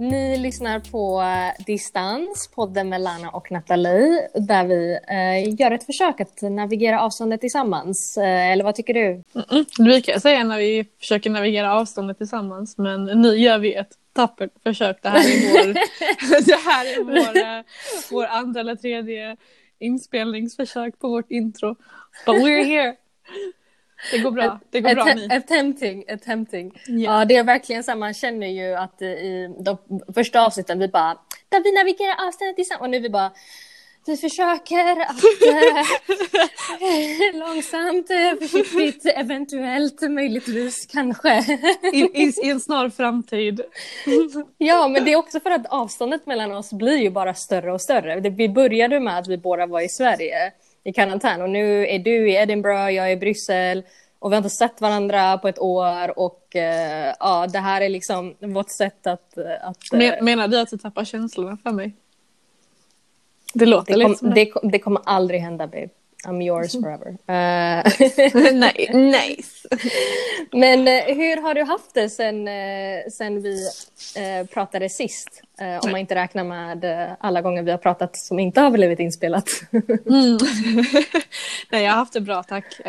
Ni lyssnar på eh, Distans, podden med Lana och Nathalie, där vi eh, gör ett försök att navigera avståndet tillsammans. Eh, eller vad tycker du? Mm -mm. Det brukar jag säga när vi försöker navigera avståndet tillsammans, men nu gör vi ett tappert försök. Det här är vår, det här är vår, eh, vår andra eller tredje inspelningsförsök på vårt intro. But we're here! Det går bra. Det går bra. Attempting, attempting. Yeah. Ja, det är verkligen så. Man känner ju att i de första avsnitten vi bara, där vi navigerar avståndet tillsammans. Och nu vi bara, vi försöker att äh, långsamt, eh, försiktigt, eventuellt, möjligtvis, kanske. I, i, I, en snar framtid. ja, men det är också för att avståndet mellan oss blir ju bara större och större. Det, vi började med att vi båda var i Sverige i karantän och nu är du i Edinburgh, jag är i Bryssel och vi har inte sett varandra på ett år och uh, ja, det här är liksom vårt sätt att... att uh, menar du att du tappar känslorna för mig? Det låter det kom, lite det, det kommer aldrig hända babe. I'm yours forever. Uh... Nej, nice. Men uh, hur har du haft det sen, uh, sen vi pratade sist? om man inte räknar med alla gånger vi har pratat som inte har blivit inspelat. mm. Nej, jag har haft det bra tack.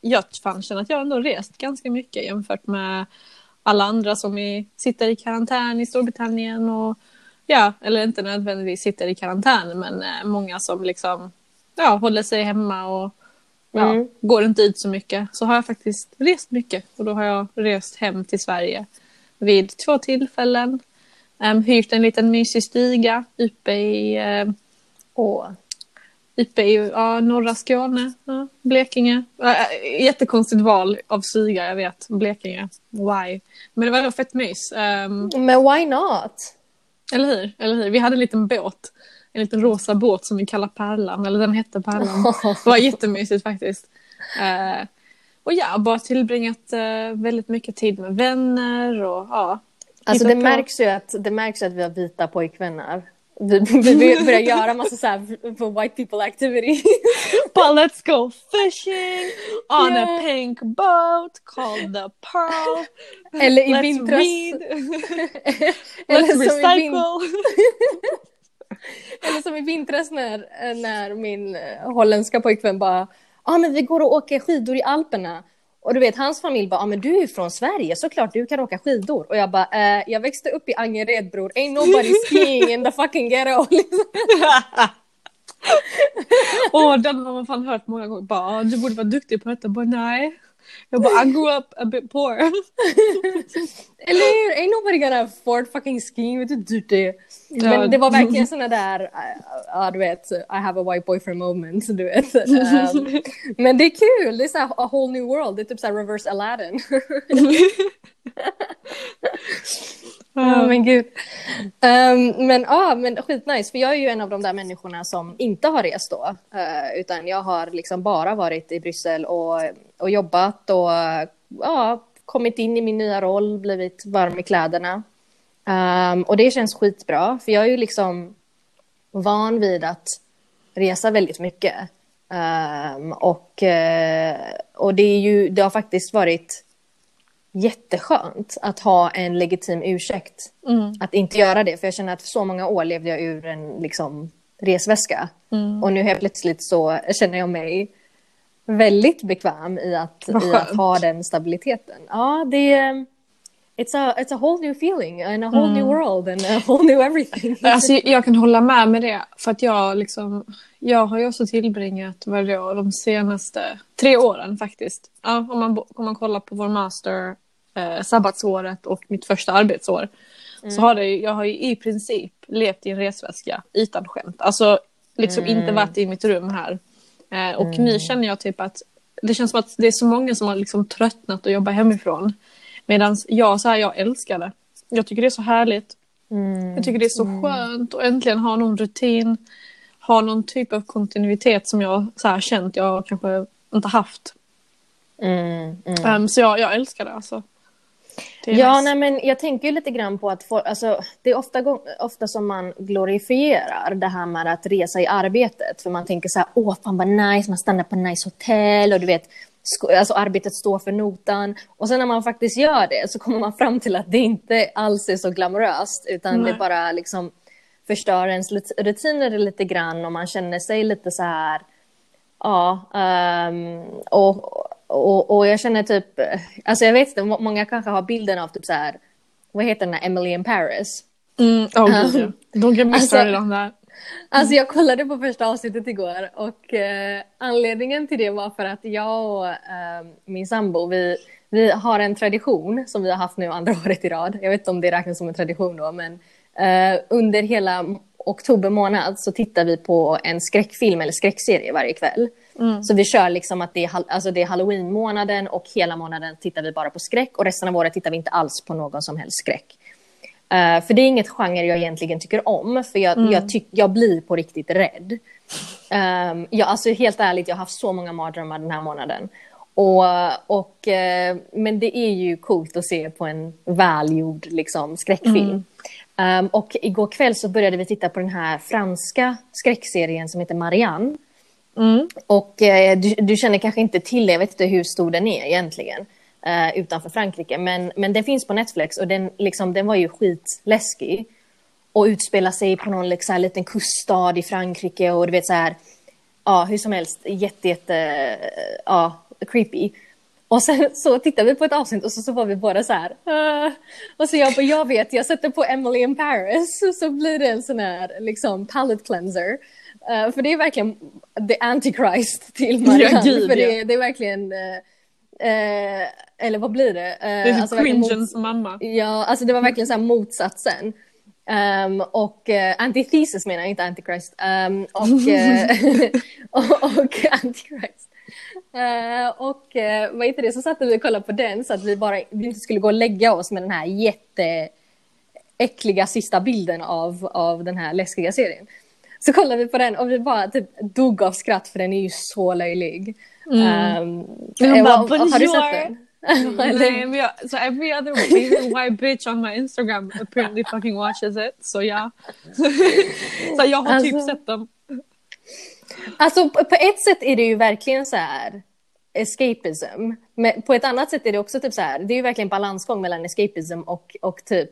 jag fan känner att jag ändå rest ganska mycket jämfört med alla andra som är, sitter i karantän i Storbritannien och ja, eller inte nödvändigtvis sitter i karantän men många som liksom ja, håller sig hemma och ja, mm. går inte ut så mycket så har jag faktiskt rest mycket och då har jag rest hem till Sverige vid två tillfällen. Um, hyrt en liten mysig stuga uppe i, uh, oh. uppe i ja, norra Skåne, ja, Blekinge. Uh, jättekonstigt val av stuga, jag vet. Blekinge. Why? Men det var fett mys. Um, Men why not? Eller hur? Eller hur? Vi hade en liten båt en liten rosa båt som vi kallar Pärlan, eller den hette Pärlan. Det var jättemysigt faktiskt. Eh, och ja, bara tillbringat eh, väldigt mycket tid med vänner och ja. Alltså det märks, ju att, det märks att vi har vita pojkvänner. Vi, vi börjar göra massa så här för white people activity. But let's go fishing on yeah. a pink boat called the Pearl. Eller i vintras. Read. let's recycle. Eller som i vintras när, när min holländska pojkvän bara, ja ah, men vi går och åker skidor i Alperna. Och du vet, hans familj bara, ah, men du är från Sverige, såklart du kan åka skidor. Och jag bara, eh, jag växte upp i Angered bror, ain't nobody skiing in the fucking ghetto. Åh, oh, den har man fan hört många gånger. Bara, ah, du borde vara duktig på detta. Bara, nej. Jag bara, I grew up a bit poor. Eller hur? Ain't nobody gonna afford fucking skiing, vet du dyrt det är. Men det var verkligen såna där, ja du vet, I have a white boyfriend moment, du vet. Um, men det är kul, det är såhär a whole new world, det är typ såhär reverse Aladdin. oh, men gud. Um, men ja, ah, men skitnice. För jag är ju en av de där människorna som inte har rest då. Uh, utan jag har liksom bara varit i Bryssel och, och jobbat och ja, kommit in i min nya roll, blivit varm i kläderna. Um, och det känns skitbra, för jag är ju liksom van vid att resa väldigt mycket. Um, och, uh, och det, är ju, det har faktiskt varit jätteskönt att ha en legitim ursäkt mm. att inte göra det. För jag känner att för så många år levde jag ur en liksom, resväska. Mm. Och nu helt plötsligt så känner jag mig väldigt bekväm i att, i att ha den stabiliteten. Ja, det är... It's a, it's a whole new feeling and a whole mm. new world and a whole new everything. Alltså, jag kan hålla med med det. För att jag, liksom, jag har ju också tillbringat vad de senaste tre åren faktiskt. Ja, om, man, om man kollar på vår master eh, sabbatsåret och mitt första arbetsår. Mm. Så har det, jag har ju i princip levt i en resväska utan skämt. Alltså liksom mm. inte varit i mitt rum här. Eh, och mm. nu känner jag typ att det känns som att det är så många som har liksom tröttnat att jobba hemifrån. Medan jag, så här, jag älskar det. Jag tycker det är så härligt. Mm. Jag tycker det är så mm. skönt att äntligen ha någon rutin. Ha någon typ av kontinuitet som jag så här, känt jag kanske inte haft. Um, så jag, jag älskar det alltså. Ja, nice. nej, men jag tänker ju lite grann på att få, alltså, det är ofta, ofta som man glorifierar det här med att resa i arbetet. För man tänker så här, åh fan vad nice, man stannar på nice hotell och du vet, alltså arbetet står för notan. Och sen när man faktiskt gör det så kommer man fram till att det inte alls är så glamoröst utan Nej. det bara liksom förstör ens rutiner lite grann och man känner sig lite så här, ja, ehm, och, och, och jag känner typ, alltså jag vet inte, må- många kanske har bilden av typ så här, vad heter den här Emily in Paris? Mm, oh, gud, ja. Don't get me Alltså- on that. Alltså jag kollade på första avsnittet igår och eh, anledningen till det var för att jag och eh, min sambo, vi, vi har en tradition som vi har haft nu andra året i rad. Jag vet inte om det räknas som en tradition då, men eh, under hela oktober månad så tittar vi på en skräckfilm eller skräckserie varje kväll. Så vi kör liksom att det är, alltså det är halloween-månaden och hela månaden tittar vi bara på skräck och resten av året tittar vi inte alls på någon som helst skräck. Eh, för det är inget genre jag egentligen tycker om, för jag, jag, tyck, jag blir på riktigt rädd. Um, jag, alltså helt ärligt, jag har haft så många mardrömmar den här månaden. Och, och, eh, men det är ju coolt att se på en välgjord liksom, skräckfilm. Um, och igår kväll så började vi titta på den här franska skräckserien som heter Marianne. Mm. Och eh, du, du känner kanske inte till det, jag vet inte hur stor den är egentligen eh, utanför Frankrike. Men, men den finns på Netflix och den, liksom, den var ju skitläskig. Och utspelar sig på någon liksom, liten kuststad i Frankrike och du vet så här, ja hur som helst, jätte, jätte, eh, ja, creepy. Och sen så tittade vi på ett avsnitt och så, så var vi båda så här. Uh. och så jag bara, jag vet, jag sätter på Emily in Paris så blir det en sån här liksom palette cleanser. Eh, för det är verkligen the antichrist till Marianne. gud, för det, ja. det är verkligen, eh, eller vad blir det? Det är typ alltså cringens mamma. Ja, alltså det var verkligen så motsatsen. Um, och uh, antithesis menar jag, inte antichrist. Um, och, och, och antichrist. Eh, och uh, vad heter det, så satte vi och kollade på den så att vi bara vi inte skulle gå och lägga oss med den här jätteäckliga sista bilden av, av den här läskiga serien. Så kollade vi på den och vi bara typ dog av skratt för den är ju så löjlig. Um, Jag eh, bara, vad- har du sett den? Nej, men jag, så every other white bitch on my Instagram apparently fucking watches it. Så ja. så jag har typ Alltså- sett dem. Alltså på, på ett sätt är det ju verkligen så här escapism. Men på ett annat sätt är det också typ så här, det är ju verkligen balansgång mellan escapism och, och typ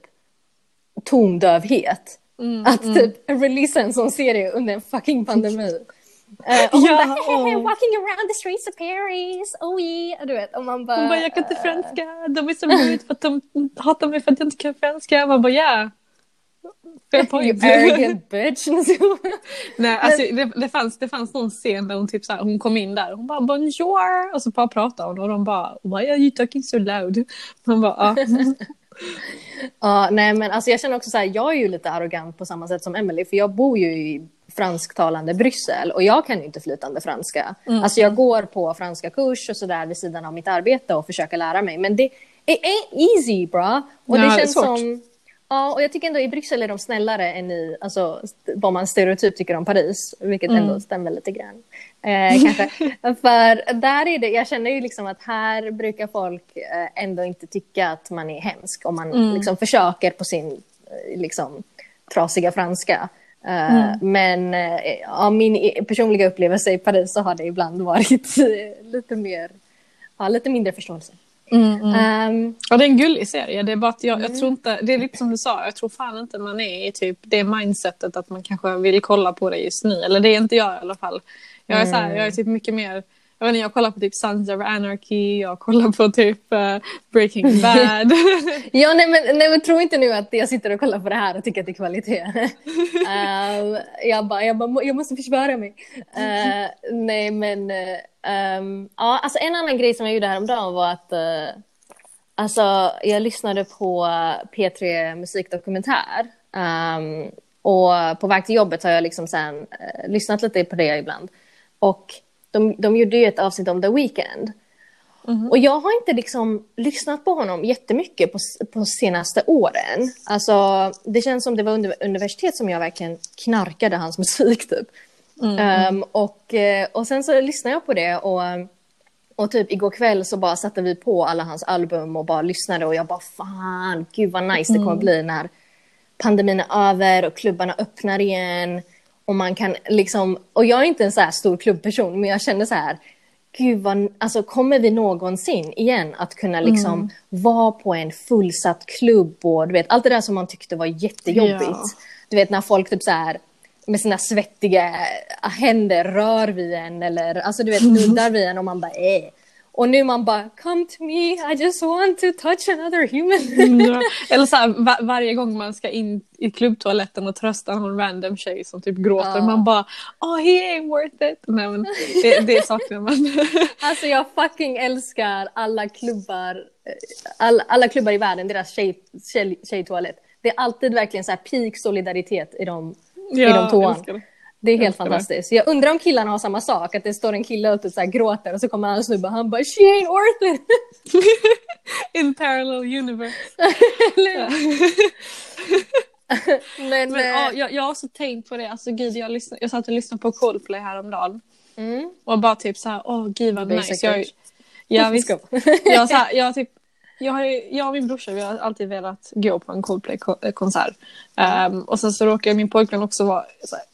tondövhet. Mm, att typ releasa en sån serie under en fucking pandemi. Uh, och hon Ja, bara åh. walking around the streets of Paris, oh yeah, du vet. Och man bara... Hon bara, jag kan inte franska. De är så rude för att de hatar mig för att jag inte kan franska. Man bara, ja. Fair You point. arrogant bitch. Nej, alltså, det, det, fanns, det fanns någon scen där hon, typ så här, hon kom in där hon bara bonjour och så bara pratade hon och de bara why are you talking so loud? Man bara ah. Ja, nej men alltså jag känner också så här, jag är ju lite arrogant på samma sätt som Emily för jag bor ju i fransktalande Bryssel och jag kan ju inte flytande franska. Alltså jag går på franska kurs och sådär vid sidan av mitt arbete och försöker lära mig men det ain't easy bra. Och det det är känns svårt. som Ja, och jag tycker ändå i Bryssel är de snällare än i, alltså vad man stereotypt tycker om Paris, vilket ändå stämmer lite grann. Eh, kanske. För där är det, jag känner ju liksom att här brukar folk eh, ändå inte tycka att man är hemsk om man liksom försöker på sin eh, liksom trasiga franska. Eh, Men eh, av min e- personliga upplevelse i Paris så har det ibland varit lite mer, ja, lite mindre förståelse. Ehm, Ja, det är en gullig serie. Det är bara att jag, jag tror inte, det är lite som du sa, jag tror fan inte man är i typ det mindsetet att man kanske vill kolla på det just nu. Eller det är inte jag i alla fall. Jag är, så här, jag är typ mycket mer, jag vet inte, jag kollar på typ Sons of Anarchy, jag kollar på typ eh, Breaking Bad. Ja, nej men, nej men tro inte nu att jag sitter och kollar på det här och tycker att det är kvalitet. Ehm, jag, bara, jag, må- jag måste försvara mig. Eh, nej men, uh, ja, alltså en annan grej som jag gjorde häromdagen var att uh, alltså, jag lyssnade på P3 Musikdokumentär. Ehm, och på väg till jobbet har jag liksom sen, eh, lyssnat lite på det ibland. Och de, de gjorde ju ett avsnitt om The Weeknd. Och jag har inte liksom lyssnat på honom jättemycket på, på senaste åren. Alltså, det känns som det var under universitet som jag verkligen knarkade hans musik typ. Ehm, och, eh, och sen så lyssnade jag på det och, och typ igår kväll så bara satte vi på alla hans album och bara lyssnade och jag bara fan, gud vad nice det kommer bli när pandemin är över och klubbarna öppnar igen. Och man kan liksom, och jag är inte en så här stor klubbperson men jag känner så här, gud vad, alltså kommer vi någonsin igen att kunna liksom Mm. vara på en fullsatt klubb och du vet allt det där som man tyckte var jättejobbigt. Ja. Du vet när folk typ så här med sina svettiga händer rör vid en eller alltså du vet nuddar vid en och man bara eh. Och nu man bara come to me, I just want to touch another human. Ja. Eller så här, va- varje gång man ska in i klubbtoaletten och trösta någon random tjej som typ gråter. Ja. Man bara oh he ain't worth it. Nej, men det, det saknar man. Alltså jag fucking älskar alla klubbar, eh, all, alla klubbar i världen, deras tjej, tjej, tjejtoalett. Det är alltid verkligen så här peak solidaritet i de, i de toan. Det. Är helt det. fantastiskt. Jag undrar om killarna har samma sak, att det står en kille och typ så här gråter och så kommer en snubbe och han bara she ain't worth it. In parallel universe. Men, Men ja, jag, jag har också tänkt på det. Alltså, gud, jag, lyssnade, jag satt och lyssnade på Coldplay häromdagen. mm, Och bara typ så här, åh gud vad Basic nice. Jag, bitch. ja, visst, jag, så här, jag, typ, jag, har ju, jag och min brorsa vi har alltid velat gå på en Coldplay-konsert. Um, och sen så råkade min pojkvän också vara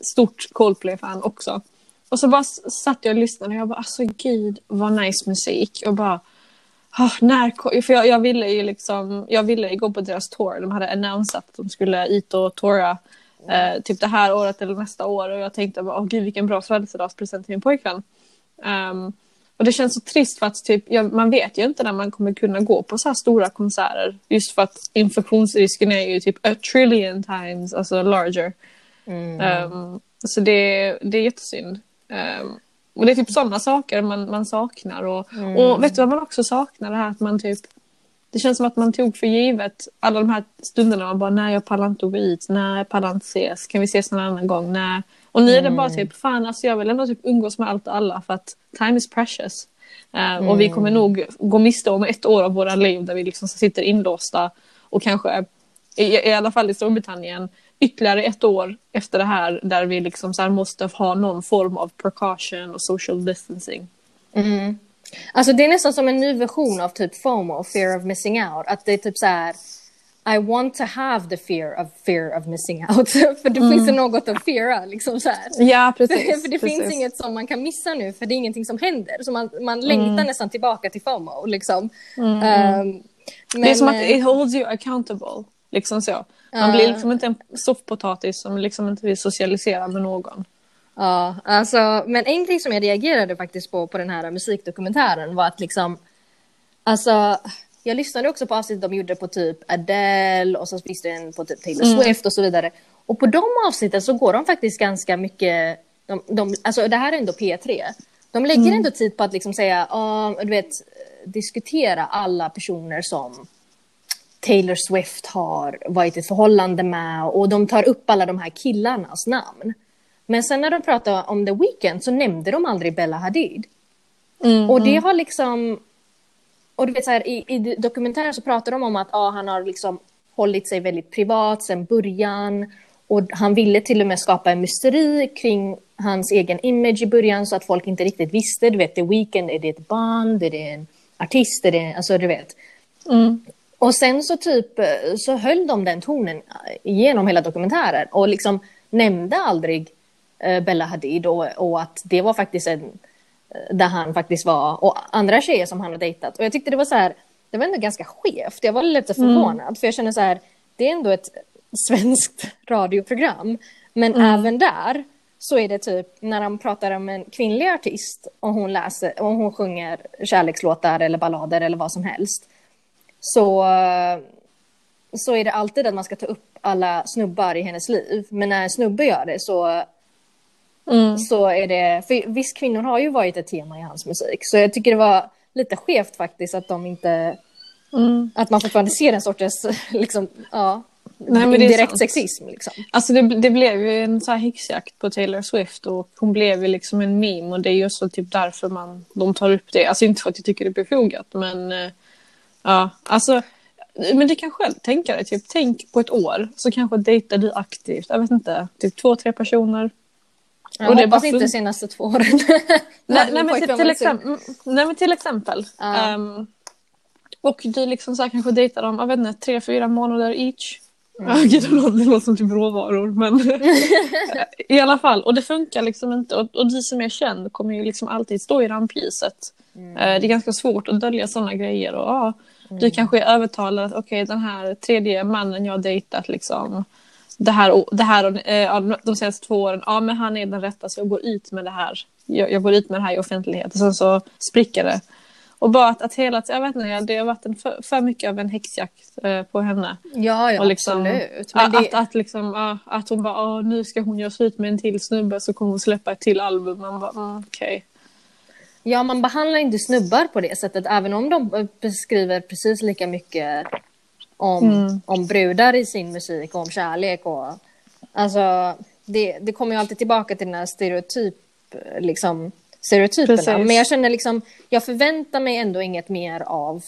stort Coldplay-fan också. Och så bara satt jag och lyssnade och jag bara alltså gud vad nice musik. Och bara Oh, när, för jag, jag ville ju liksom, jag ville ju gå på deras tour. De hade annonsat att de skulle hit och toura eh, typ det här året eller nästa år. Och jag tänkte bara, åh gud vilken bra födelsedagspresent till min pojkvän. Um, och det känns så trist för att typ, ja, man vet ju inte när man kommer kunna gå på så här stora konserter. Just för att infektionsrisken är ju typ a trillion times alltså larger. Mm. Ehm, så det, det är jättesynd. Ehm, och det är typ sådana saker man, man saknar. Och, Mm. och vet du vad man också saknar? Det här att man typ... Det känns som att man tog för givet alla de här stunderna man bara nej jag pallar inte att gå hit, nej jag pallar inte ses, kan vi ses någon annan gång, nej. Och nu är det bara typ fan alltså jag vill ändå typ umgås med allt och alla för att time is precious. Ehm, Och vi kommer nog gå miste om ett år av våra liv där vi liksom sitter inlåsta och kanske i, i alla fall i Storbritannien ytterligare ett år efter det här där vi liksom så måste ha någon form av precaution och social distancing. Mm. Alltså det är nästan som en ny version av typ FOMO, fear of missing out. Att det är typ så här, I want to have the fear of fear of missing out. för det finns det något att feara liksom så här. Ja, precis. för det precis. finns inget som man kan missa nu, för det är ingenting som händer. Så man, man längtar nästan tillbaka till FOMO liksom. Ehm, det är men, som att eh, it holds you accountable. Liksom så. Man blir liksom inte en soffpotatis som liksom inte vill socialisera med någon. Ja, alltså, men en grej som jag reagerade faktiskt på på den här musikdokumentären var att liksom, alltså, jag lyssnade också på avsnitt de gjorde på typ Adele och så finns det en på typ Taylor Swift och så vidare. Och på de avsnitten så går de faktiskt ganska mycket, de, de, alltså det här är ändå P3, de lägger ändå tid på att liksom säga, ja, du vet, diskutera alla personer som Taylor Swift har varit i ett förhållande med och de tar upp alla de här killarnas namn. Men sen när de pratar om The Weeknd så nämnde de aldrig Bella Hadid. och det har liksom... Och du vet så här, i, i dokumentären så pratar de om att ah, han har liksom hållit sig väldigt privat sedan början. Och han ville till och med skapa en mysteri kring hans egen image i början så att folk inte riktigt visste. Du vet, The Weeknd, är det ett band? Är det en artist? Är det, alltså du vet. Och sen så typ så höll de den tonen genom hela dokumentären och liksom nämnde aldrig eh, Bella Hadid och, och att det var faktiskt en där han faktiskt var och andra tjejer som han har dejtat. Och jag tyckte det var så här, det var ändå ganska skevt. Jag var lite förvånad för jag känner så här, det är ändå ett svenskt radioprogram. Men även där så är det typ när de pratar om en kvinnlig artist och hon läser och hon sjunger kärlekslåtar eller ballader eller vad som helst så, så är det alltid att man ska ta upp alla snubbar i hennes liv. Men när en snubbe gör det så, så är det... För visst, kvinnor har ju varit ett tema i hans musik. Så jag tycker det var lite skevt faktiskt att de inte... Att man fortfarande ser en sortens, liksom, ja, Nej, men direkt sexism. Liksom. Alltså det, det blev ju en så här häxjakt på Taylor Swift och hon blev ju liksom en meme och det är just så typ därför man, de tar upp det. Alltså inte för att jag tycker det är befogat men eh, ja, alltså men det kan själv tänka dig, typ tänk på ett år så kanske dejtar du aktivt, jag vet inte, typ två, tre personer. Jag Och det hoppas bara inte fun- senaste två åren. Nej, nej, men till, exempel, mm, nej men till exempel. Ja. ehm, och du liksom så här kanske dejtar dem, jag vet inte, tre, fyra månader each. Ja, gud, det, låter, det låter som typ råvaror men i alla fall. Och det funkar liksom inte och, och vi som är känd kommer ju liksom alltid stå i rampljuset. Mm. Det är ganska svårt att dölja sådana grejer och ja, mm. du kanske är övertalad att okej okay, den här tredje mannen jag dejtat liksom det här, det här äh, de senaste två åren, ja men han är den rätta så jag går ut med det här. Jag, jag går ut med det här i offentlighet och sen så spricker det. Och bara att, att hela jag vet inte, det har varit en för, för mycket av en häxjakt eh, på henne. Ja, ja liksom, absolut. Men det... att, att, liksom, att hon bara, nu ska hon göra slut med en till snubbe så kommer hon släppa ett till album. Man bara, mm, okej. Okay. Ja, man behandlar inte snubbar på det sättet, även om de beskriver precis lika mycket om, mm. om brudar i sin musik och om kärlek. Och, alltså, det, det kommer ju alltid tillbaka till den här stereotyp, liksom, stereotyperna. Precis. Men jag känner liksom, jag förväntar mig ändå inget mer av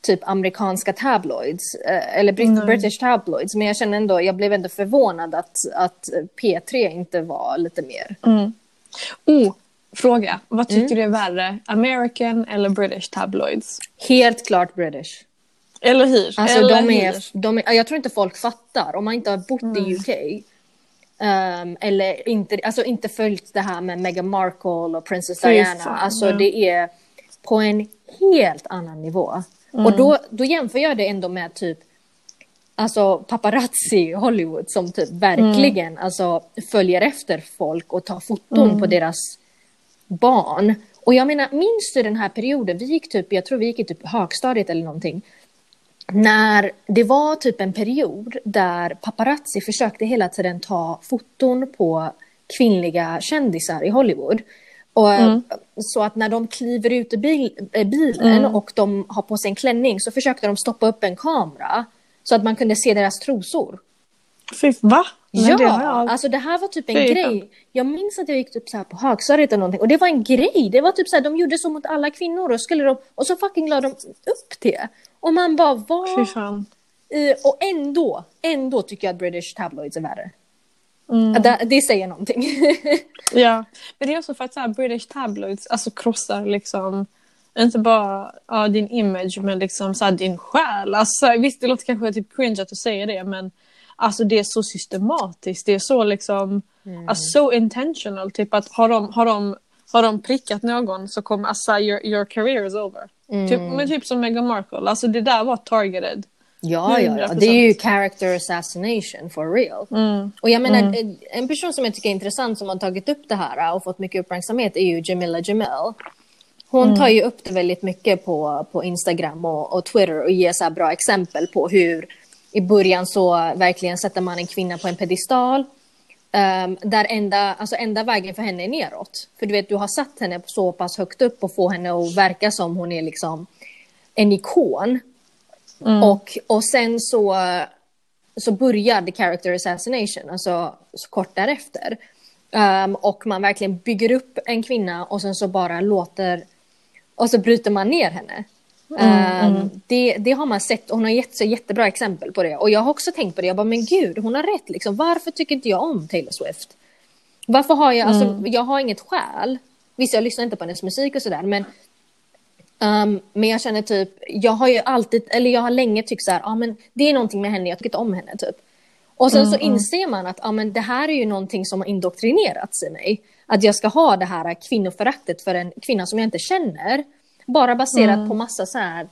typ amerikanska tabloids, eh, eller Brit mm. British tabloids, men jag känner ändå, jag blev ändå förvånad att, att P3 inte var lite mer. Mm. Oh, fråga, vad tycker mm. du är värre, American eller British tabloids? Helt klart British. Eller hur? Alltså, eller de är, de är, jag tror inte folk fattar, om man inte har bott mm. i UK, Um, eller inte, alltså inte följt det här med Meghan Markle och Princess Diana. Fan, alltså ja. det är på en helt annan nivå. Mm. Och då, då jämför jag det ändå med typ alltså paparazzi Hollywood som typ verkligen mm. alltså, följer efter folk och tar foton mm. på deras barn. Och jag menar, minns du den här perioden? Vi gick typ, jag tror vi gick i typ högstadiet eller någonting när det var typ en period där paparazzi försökte hela tiden ta foton på kvinnliga kändisar i Hollywood. Och, mm. Så att när de kliver ut ur bil, äh, bilen mm. och de har på sig en klänning så försökte de stoppa upp en kamera så att man kunde se deras trosor. Fy, va? ja, det jag... alltså det här var typ en Fy, grej. Jag minns att jag gick typ så här på högstadiet eller någonting och det var en grej. Det var typ så här, de gjorde så mot alla kvinnor och skulle de, och så fucking la de upp det. Och man bara, vad? Fy fan. Uh, och ändå, ändå tycker jag att British tabloids är värre. Mm. Det, det, säger någonting. ja, men det är också för att så här, British tabloids alltså krossar liksom inte bara ja, din image men liksom så här, din själ. Alltså, visst, det låter kanske typ cringe att du säger det men alltså det är så systematiskt. Det är så liksom, mm. alltså so intentional. Typ att har de, har de, har de prickat någon så kommer alltså your, your career is over. Mm. Typ, men typ som Meghan Markle, alltså det där var targeted. Ja, ja, ja, det är ju character assassination for real. Mm. Och jag menar, mm. en person som jag tycker är intressant som har tagit upp det här och fått mycket uppmärksamhet är ju Jamila Jamel. Hon mm. tar ju upp det väldigt mycket på, på Instagram och, och Twitter och ger så bra exempel på hur i början så verkligen sätter man en kvinna på en pedestal Um, där enda, alltså enda vägen för henne är neråt. För du vet, du har satt henne så pass högt upp och få henne att verka som hon är liksom en ikon. Mm. Och, och sen så, så börjar the character assassination, alltså så kort därefter. Um, och man verkligen bygger upp en kvinna och sen så bara låter, och så bryter man ner henne. Mm, um, det, det, har man sett och hon har gett sig jättebra exempel på det. Och jag har också tänkt på det, jag bara men gud hon har rätt liksom. Varför tycker inte jag om Taylor Swift? Varför har jag, alltså, mm. alltså jag har inget skäl. Visst jag lyssnar inte på hennes musik och sådär men um, men jag känner typ, jag har ju alltid, eller jag har länge tyckt så här, ja ah, men det är någonting med henne, jag tycker inte om henne typ. Och sen mm, så mm. inser man att ah, men det här är ju någonting som har indoktrinerats i mig. Att jag ska ha det här kvinnoföraktet för en kvinna som jag inte känner. Bara baserat mm. på massa så här,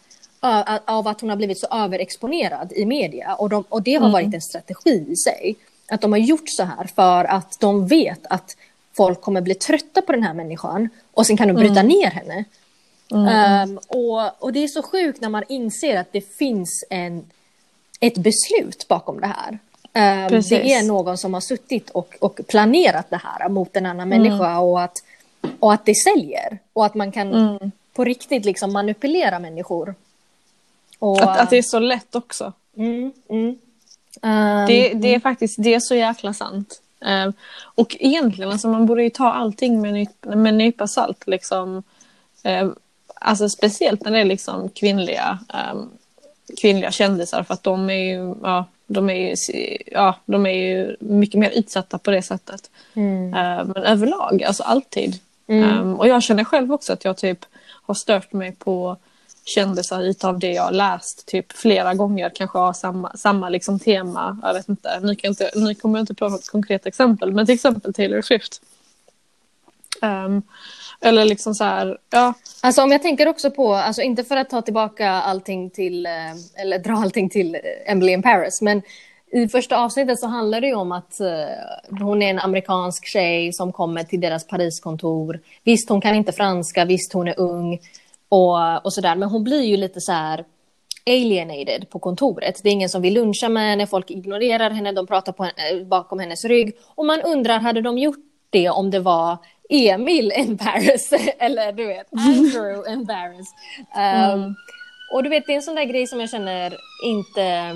av att hon har blivit så överexponerad i media. Och, de, och det har mm. varit en strategi i sig. Att de har gjort så här för att de vet att folk kommer bli trötta på den här människan och sen kan de bryta mm. ner henne. Um, och, och det är så sjukt när man inser att det finns en, ett beslut bakom det här. Um, det är någon som har suttit och, och planerat det här mot en annan mm. människa och att, och att det säljer. Och att man kan mm på riktigt liksom manipulera människor. Och, att, att det är så lätt också. Mm, mm. Um, det, det, är faktiskt det är så jäkla sant. Um, och egentligen, alltså, man borde ju ta allting med, ny, med en nypa salt. Liksom. Um, alltså, speciellt när det är liksom kvinnliga, um, kvinnliga kändisar för att de är ju, ja, de är ju, ja, de är ju mycket mer utsatta på det sättet. Mm. men överlag, alltså alltid. Mm. och jag känner själv också att jag typ har stört mig på kändisar utav det jag har läst typ flera gånger kanske har samma, samma liksom tema. Jag vet inte, nu, kan inte, nu kommer jag inte på något konkret exempel men till exempel Taylor Swift. Um, eller liksom så här, ja. Alltså om jag tänker också på, alltså inte för att ta tillbaka allting till, eh, eller dra allting till eh, Emily in Paris, men i första avsnittet så handlar det ju om att uh, hon är en amerikansk tjej som kommer till deras Pariskontor. Visst, hon kan inte franska, visst, hon är ung och, och sådär, men hon blir ju lite så här alienated på kontoret. Det är ingen som vill luncha med henne, folk ignorerar henne, de pratar på, eh, bakom hennes rygg och man undrar, hade de gjort det om det var Emil in Paris eller du vet Andrew Paris. Um, mm. Och du vet, det är en sån där grej som jag känner inte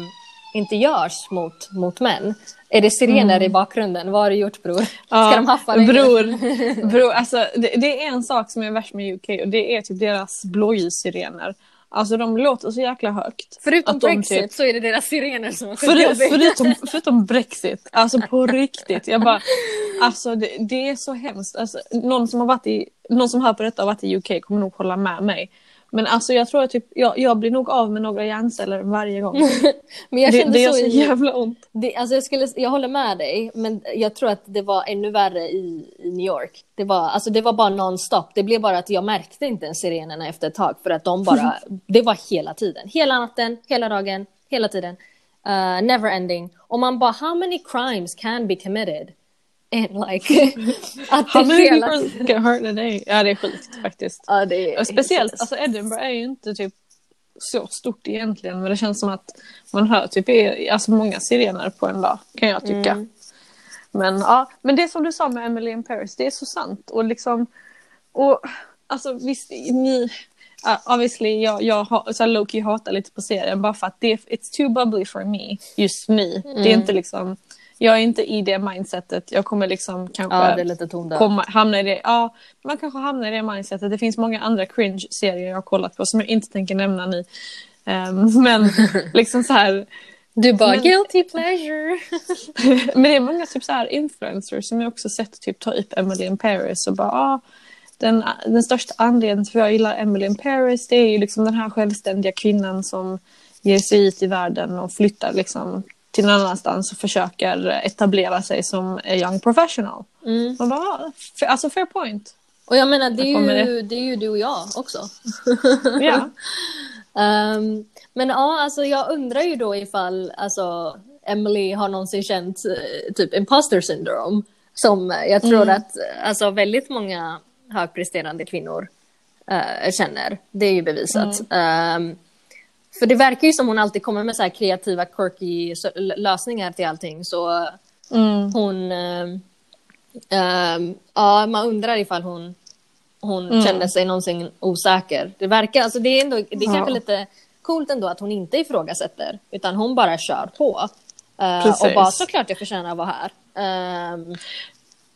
inte görs mot, mot män. Är det sirener mm. i bakgrunden? Vad har du gjort bror? Ska ja, de haffa dig? Bror, bror alltså, det, det, är en sak som är värst med UK och det är typ deras blåljussirener. Alltså de låter så jäkla högt. Förutom Brexit typ... så är det deras sirener som är För, förutom, förutom Brexit, alltså på riktigt. Jag bara, alltså det, det är så hemskt. Alltså, någon som har varit i, någon som hör på detta och varit i UK kommer nog hålla med mig. Men alltså jag tror att typ, jag, jag blir nog av med några hjärnceller varje gång. men jag kände det, det gör så, så jävla ont. Det, alltså jag, skulle, jag håller med dig, men jag tror att det var ännu värre i, i New York. Det var, alltså det var bara non-stop. Det blev bara att jag märkte inte ens sirenerna efter ett tag för att de bara, det var hela tiden. Hela natten, hela dagen, hela tiden. Uh, never ending. Och man bara, how many crimes can be committed? And like, att How many hela... people get hurt a day? Ja det är sjukt faktiskt. Ja, det är... Speciellt, alltså Edinburgh är ju inte typ så stort egentligen men det känns som att man hör typ alltså många sirener på en dag kan jag tycka. Mm. Men ja, men det som du sa med Emily in Paris, det är så sant och liksom och alltså visst ni uh, obviously jag, jag så Loki hatar lite på serien bara för att det, it's too bubbly for me, just me. Mm. Det är mm. inte liksom jag är inte i det mindsetet. Jag kommer liksom kanske ja, det är lite komma, hamna i det. Ja, man kanske hamnar i det mindsetet. Det finns många andra cringe-serier jag har kollat på som jag inte tänker nämna nu. Um, men liksom så här. Du bara men, guilty pleasure. men det är många typ så här influencers som jag också sett typ ta upp Emily in Paris och bara ah, den, den största anledningen till att jag gillar Emily in Paris det är ju liksom den här självständiga kvinnan som ger sig ut i världen och flyttar liksom till någon annanstans och försöker etablera sig som young professional. Mm. Man bara, alltså fair point. Och jag menar, det är, ju, det är ju du och jag också. Ja. um, men ja, alltså jag undrar ju då ifall alltså, Emily har någonsin känt uh, typ imposter syndrome. Som jag tror mm. att alltså, väldigt många högpresterande kvinnor uh, känner. Det är ju bevisat. Mm. Um, för det verkar ju som hon alltid kommer med så kreativa, quirky lösningar till allting. Så mm. hon... Äh, ja, man undrar ifall hon, hon mm. känner sig någonsin osäker. Det verkar, alltså det är ändå, det är ja. kanske lite coolt ändå att hon inte ifrågasätter. Utan hon bara kör på. Uh, och bara såklart jag förtjänar att vara här. Um,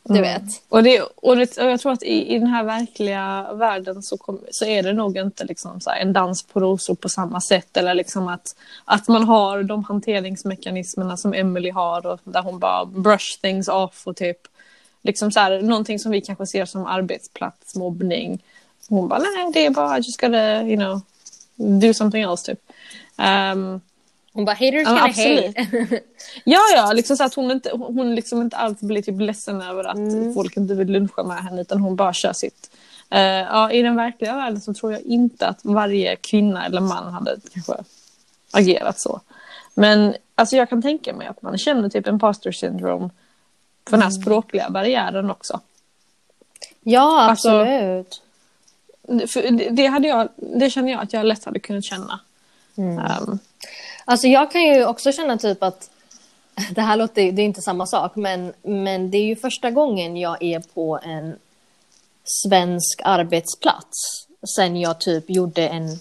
du mm. vet. Och, det, och, det, och jag tror att i, i den här verkliga världen så, kom, så är det nog inte liksom så en dans på rosor på samma sätt. Eller liksom att, att man har de hanteringsmekanismerna som Emily har och där hon bara brush things off och typ liksom så här, någonting som vi kanske ser som arbetsplatsmobbning. Hon bara nej det är bara just gotta you know do something else typ. Um, hon bara haters ja, hate. ja, ja, liksom så att hon inte, hon liksom inte alls blir typ ledsen över att mm. folk inte vill luncha med henne utan hon bara kör sitt. Uh, ja, I den verkliga världen så tror jag inte att varje kvinna eller man hade kanske agerat så. Men alltså, jag kan tänka mig att man känner typ imposter syndrome för den här mm. språkliga barriären också. Ja, alltså, absolut. Alltså, det, det, hade jag, det känner jag att jag lätt hade kunnat känna. Mm. Um, Alltså jag kan ju också känna typ att det här låter, det är inte samma sak, men, men det är ju första gången jag är på en svensk arbetsplats sen jag typ gjorde en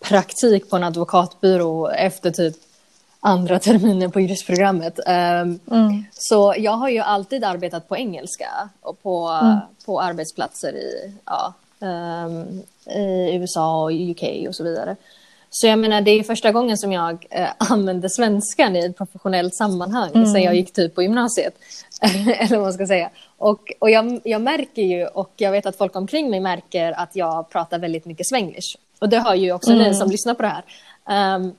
praktik på en advokatbyrå efter typ andra terminen på juristprogrammet. Um, mm. Så jag har ju alltid arbetat på engelska och på, mm. på arbetsplatser i, ja, um, i USA och UK och så vidare. Så jag menar, det är första gången som jag eh, använder svenskan i ett professionellt sammanhang mm. sen jag gick typ på gymnasiet. Eller vad man ska säga. Och, och jag, jag märker ju, och jag vet att folk omkring mig märker att jag pratar väldigt mycket svenglish. och det har ju också mm. ni som lyssnar på det här, um,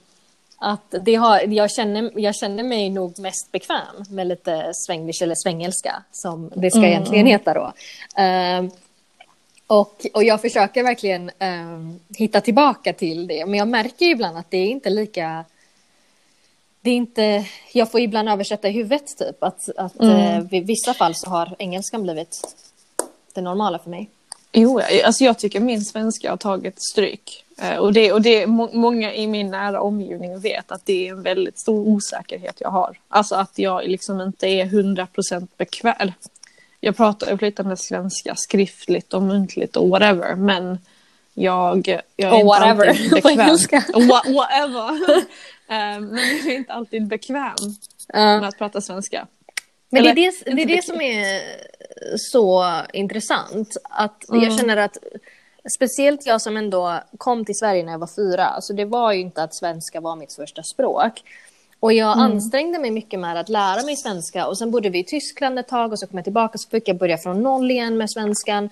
att det har, jag, känner, jag känner mig nog mest bekväm med lite svenglish eller svengelska, som det ska mm. egentligen heta då. Um, och, och jag försöker verkligen um, hitta tillbaka till det, men jag märker ibland att det är inte lika det är inte, jag får ibland översätta i huvudet typ att, att mm. eh, i vissa fall så har engelskan blivit det normala för mig. Jo, alltså jag tycker min svenska har tagit stryk. Eh, och det, och det må, många i min nära omgivning vet att det är en väldigt stor osäkerhet jag har. Alltså att jag liksom inte är hundra procent bekväm. Jag pratar flytande svenska skriftligt och muntligt och whatever, men jag, jag är och inte whatever. alltid bekväm. Wha whatever. um, men jag är inte alltid bekväm uh. med att prata svenska. Men Eller, det är det, det, är det som är så intressant. Att mm. Jag känner att speciellt jag som ändå kom till Sverige när jag var fyra, alltså det var ju inte att svenska var mitt första språk. Och jag mm. ansträngde mig mycket med att lära mig svenska och sen bodde vi i Tyskland ett tag och så kom jag tillbaka så fick jag börja från noll igen med svenskan.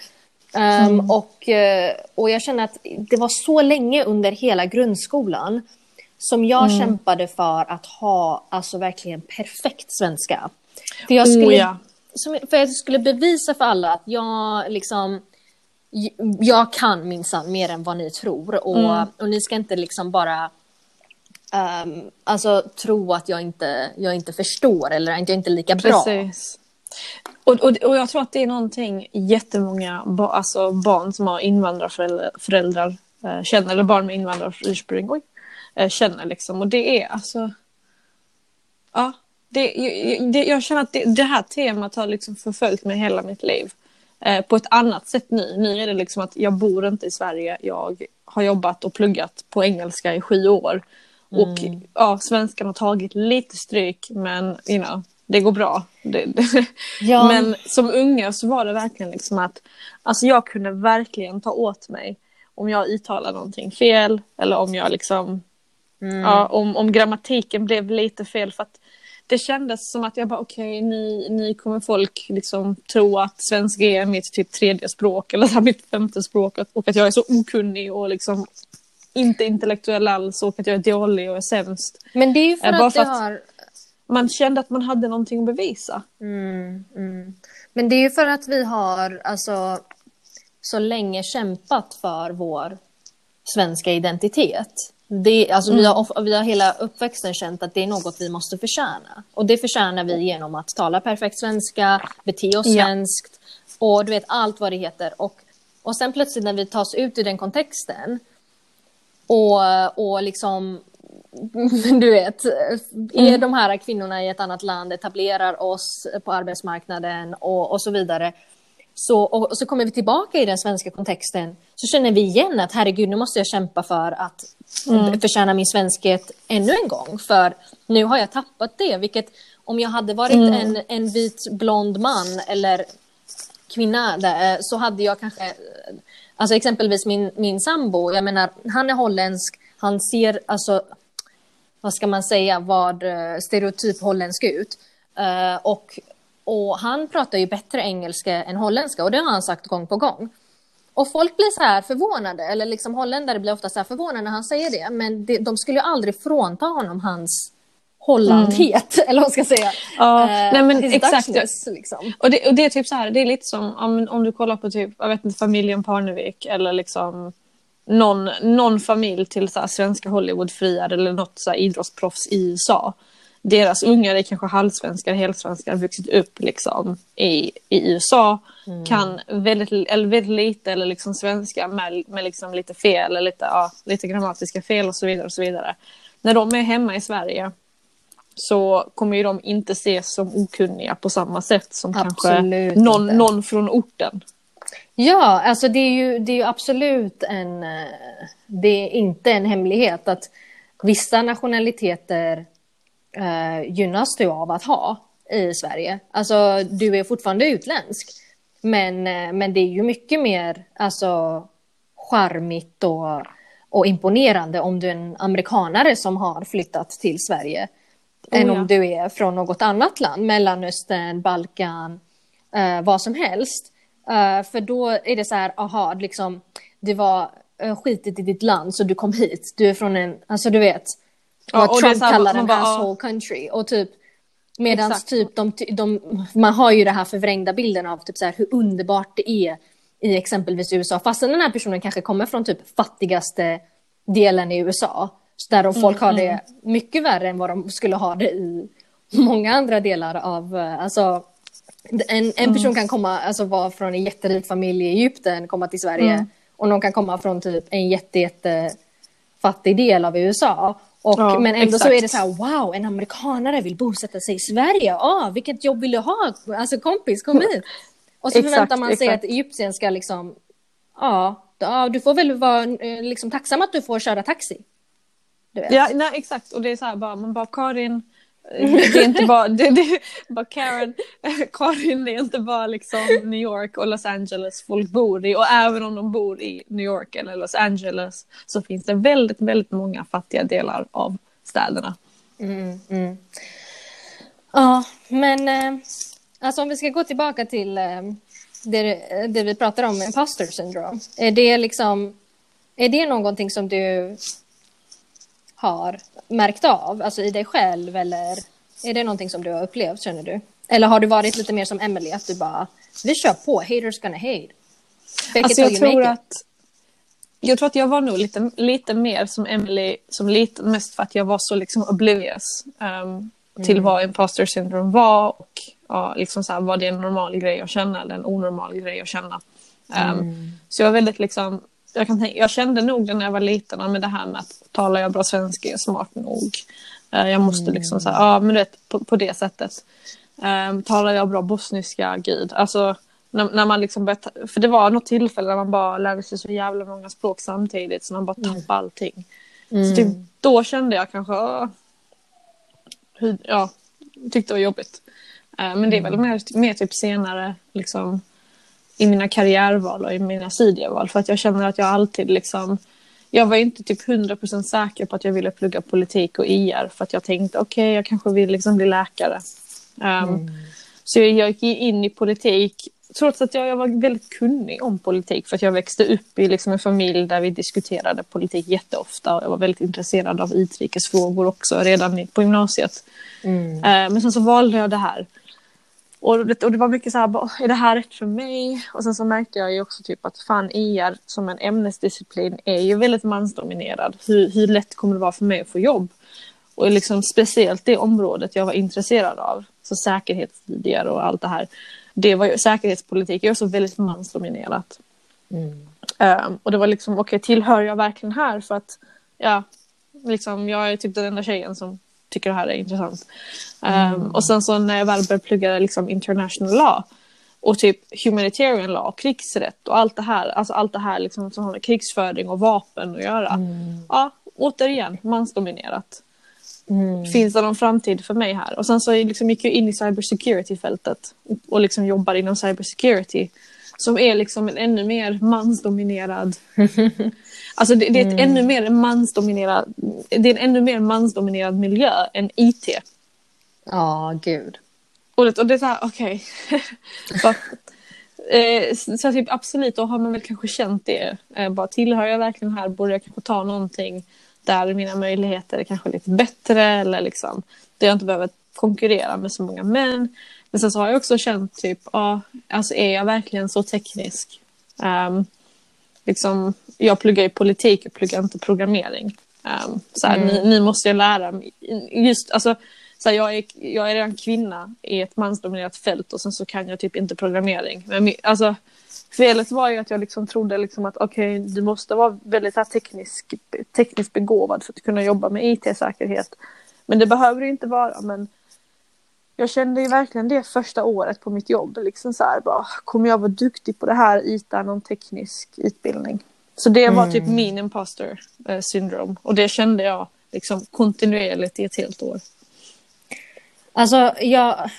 Um, mm. och, eh, och jag känner att det var så länge under hela grundskolan som jag mm. kämpade för att ha alltså verkligen perfekt svenska. För jag skulle, oh, ja. som, för jag skulle bevisa för alla att jag liksom jag kan minsann mer än vad ni tror och, mm. och ni ska inte liksom bara um, alltså tro att jag inte, jag inte förstår eller att jag inte är lika bra. Precis. Och, och, och jag tror att det är någonting jättemånga ba, alltså barn som har invandrarföräldrar eh, känner, eller barn med invandrarursprung eh, känner liksom. Och det är alltså... Ja, det, det, jag känner att det, det, här temat har liksom förföljt mig hela mitt liv. Eh, på ett annat sätt nu. Nu är det liksom att jag bor inte i Sverige. Jag har jobbat och pluggat på engelska i sju år. Mm. Och ja, svenskan har tagit lite stryk men you know, det går bra. Det, det. Ja. Men som unga så var det verkligen liksom att alltså jag kunde verkligen ta åt mig om jag uttalade någonting fel eller om jag liksom mm. ja, om, om grammatiken blev lite fel för att det kändes som att jag bara okej, okay, ni, ni kommer folk liksom tro att svenska är mitt typ tredje språk eller så mitt femte språk och att jag är så okunnig och liksom inte intellektuell alls och att jag är dålig och är sämst. Men det är ju för eh, att, för att har... man kände att man hade någonting att bevisa. Mm, mm. Men det är ju för att vi har alltså så länge kämpat för vår svenska identitet. Det, alltså mm. vi, har, vi har hela uppväxten känt att det är något vi måste förtjäna. Och det förtjänar vi genom att tala perfekt svenska, bete oss ja. svenskt och du vet allt vad det heter. Och, och sen plötsligt när vi tas ut ur den kontexten och, och liksom, du vet, är mm. de här kvinnorna i ett annat land, etablerar oss på arbetsmarknaden och, och så vidare. Så, och, och, så kommer vi tillbaka i den svenska kontexten så känner vi igen att herregud, nu måste jag kämpa för att mm. förtjäna min svenskhet ännu en gång. För nu har jag tappat det, vilket om jag hade varit mm. en, en vit blond man eller kvinna där, så hade jag kanske Alltså exempelvis min, min sambo, jag menar, han är holländsk, han ser alltså, vad ska man säga, vad eh, stereotyp holländsk ut. Uh, och, och han pratar ju bättre engelska än holländska och det har han sagt gång på gång. Och folk blir så här förvånade, eller liksom holländare blir ofta så här förvånade när han säger det, men det, de skulle ju aldrig frånta honom hans Hollandhet, mm. eller vad man ska säga. Ja, uh, nej men exakt. Liksom. Och, det, och det är typ så här, det är lite som om, om du kollar på typ, jag vet inte, familjen Parnevik eller liksom någon, någon familj till så här, svenska Hollywoodfriar eller något så här, idrottsproffs i USA. Deras ungar är kanske halvsvenskar, helsvenskar, vuxit upp liksom i, i USA, mm. kan väldigt, eller väldigt lite eller liksom svenska med, med liksom lite fel, eller lite, ja, lite grammatiska fel och så vidare. och så vidare. När de är hemma i Sverige så kommer ju de inte ses som okunniga på samma sätt som absolut kanske någon, någon från orten. Ja, alltså det är ju, det är ju absolut en... Eh, det är inte en hemlighet att vissa nationaliteter eh, gynnas du av att ha i Sverige. Alltså, du är fortfarande utländsk. Men, eh, men det är ju mycket mer alltså, charmigt och, och imponerande om du är en amerikanare som har flyttat till Sverige oh, än om du är från något annat land, Mellanöstern, Balkan, uh, vad som helst. Uh, för då är det så här, aha, liksom, det var eh, skitit i ditt land så du kom hit. Du är från en, alltså du vet. Ja, vad Trump här, kallar en asshole country. Och typ Medan typ de, de, man har ju det här förvrängda bilden av typ så här, hur underbart det är i exempelvis USA. Fastän den här personen kanske kommer från typ fattigaste delen i USA. Så där de folk har det mycket värre än vad de skulle ha det i många andra delar av, eh, alltså en, en person kan komma, alltså vara från en jätterik familj i Egypten, komma till Sverige och någon kan komma från typ en jätte, jätte fattig del av USA. Och, Ja, men ändå så exakt. är det så här, wow, en amerikanare vill bosätta sig i Sverige. Ah, vilket jobb vill du ha? Alltså kompis, kom hit. Och så Exakt, förväntar man sig exakt. att Egyptien ska liksom, ja, ja, du får väl vara eh, liksom tacksam att du får köra taxi. Ja, nej, exakt. Och det är så här bara, man bara Karin, eh, det är inte bara, det, det bara Karen, Karin det är inte bara liksom New York och Los Angeles folk bor i. Och även om de bor i New York eller Los Angeles så finns det väldigt, väldigt många fattiga delar av städerna. Mm, mm. Ja, men eh, alltså om vi ska gå tillbaka till eh, det, det vi pratar om, imposter syndrome. Är det liksom, är det någonting som du har märkt av, alltså i dig själv eller är det någonting som du har upplevt känner du? Eller har du varit lite mer som Emily, att du bara, vi kör på, haters gonna hate. Fake Alltså jag tror att jag tror att jag var nog lite, lite mer som Emily som liten, mest för att jag var så liksom oblivious um, till vad imposter syndrome var och ja, liksom så här, var det en normal grej att känna eller en onormal grej att känna. Um, Så jag var väldigt liksom, jag, kan tänka, jag kände nog det när jag var liten, med det här med att talar jag bra svenska, är jag smart nog. Eh, jag måste liksom så här, ja men du vet på, på det sättet. Um, talar jag bra bosniska, gud. Alltså när, när man liksom började, för det var något tillfälle när man bara lärde sig så jävla många språk samtidigt så man bara tappade allting. Så typ, då kände jag kanske, "Åh, hur, ja, tyckte det var jobbigt. Eh, men det är väl mer, mer typ senare liksom i mina karriärval och i mina studieval för att jag känner att jag alltid liksom jag var inte typ 100% säker på att jag ville plugga politik och IR för att jag tänkte okej, jag kanske vill liksom bli läkare. Um, Så jag, gick in i politik trots att jag, jag var väldigt kunnig om politik för att jag växte upp i liksom en familj där vi diskuterade politik jätteofta och jag var väldigt intresserad av utrikesfrågor också redan på gymnasiet. Eh, men sen så valde jag det här. Och det, och det var mycket så här, är det här rätt för mig? Och sen så märkte jag ju också typ att fan IR som en ämnesdisciplin är ju väldigt mansdominerad. Hur, hur lätt kommer det vara för mig att få jobb? Och liksom speciellt det området jag var intresserad av, så säkerhetsstudier och allt det här. Det var ju, säkerhetspolitik är också väldigt mansdominerat. Um, och det var liksom, okej, tillhör jag verkligen här? För att, ja, liksom, jag är typ den enda tjejen som tycker det här är intressant. Um, Och sen så när jag väl började plugga liksom international law och typ humanitarian law, krigsrätt och allt det här, alltså allt det här liksom som har med krigsföring och vapen att göra. Ja, återigen, mansdominerat. Finns det någon framtid för mig här? Och sen så liksom gick jag in i cybersecurity-fältet och- och liksom jobbar inom cybersecurity som är liksom en ännu mer mansdominerad Alltså det, det är ett ännu mer mansdominerad Det är en ännu mer mansdominerad miljö än IT. Ja, gud. Och det, och det är såhär, okej. Så, eh, så så typ absolut, då har man väl kanske känt det. Eh, bara tillhör jag verkligen här, borde jag kanske ta någonting där mina möjligheter är kanske lite bättre eller liksom där jag inte behöver konkurrera med så många män. Men sen så har jag också känt typ, ja, alltså är jag verkligen så teknisk? Ehm, liksom, jag pluggar ju politik, jag pluggar inte programmering. Um, så här, ni, ni måste jag lära mig. Just, alltså, så jag, är, jag är redan kvinna i ett mansdominerat fält och sen så kan jag typ inte programmering. Men alltså, felet var ju att jag liksom trodde liksom att okej, du måste vara väldigt här, teknisk, tekniskt begåvad för att kunna jobba med IT-säkerhet. Men det behöver det inte vara. Men jag kände ju verkligen det första året på mitt jobb. Liksom så här, bara, kommer jag vara duktig på det här utan någon teknisk utbildning? Så det var typ min imposter eh, syndrome. Och det kände jag liksom kontinuerligt i ett helt år. Alltså, jag,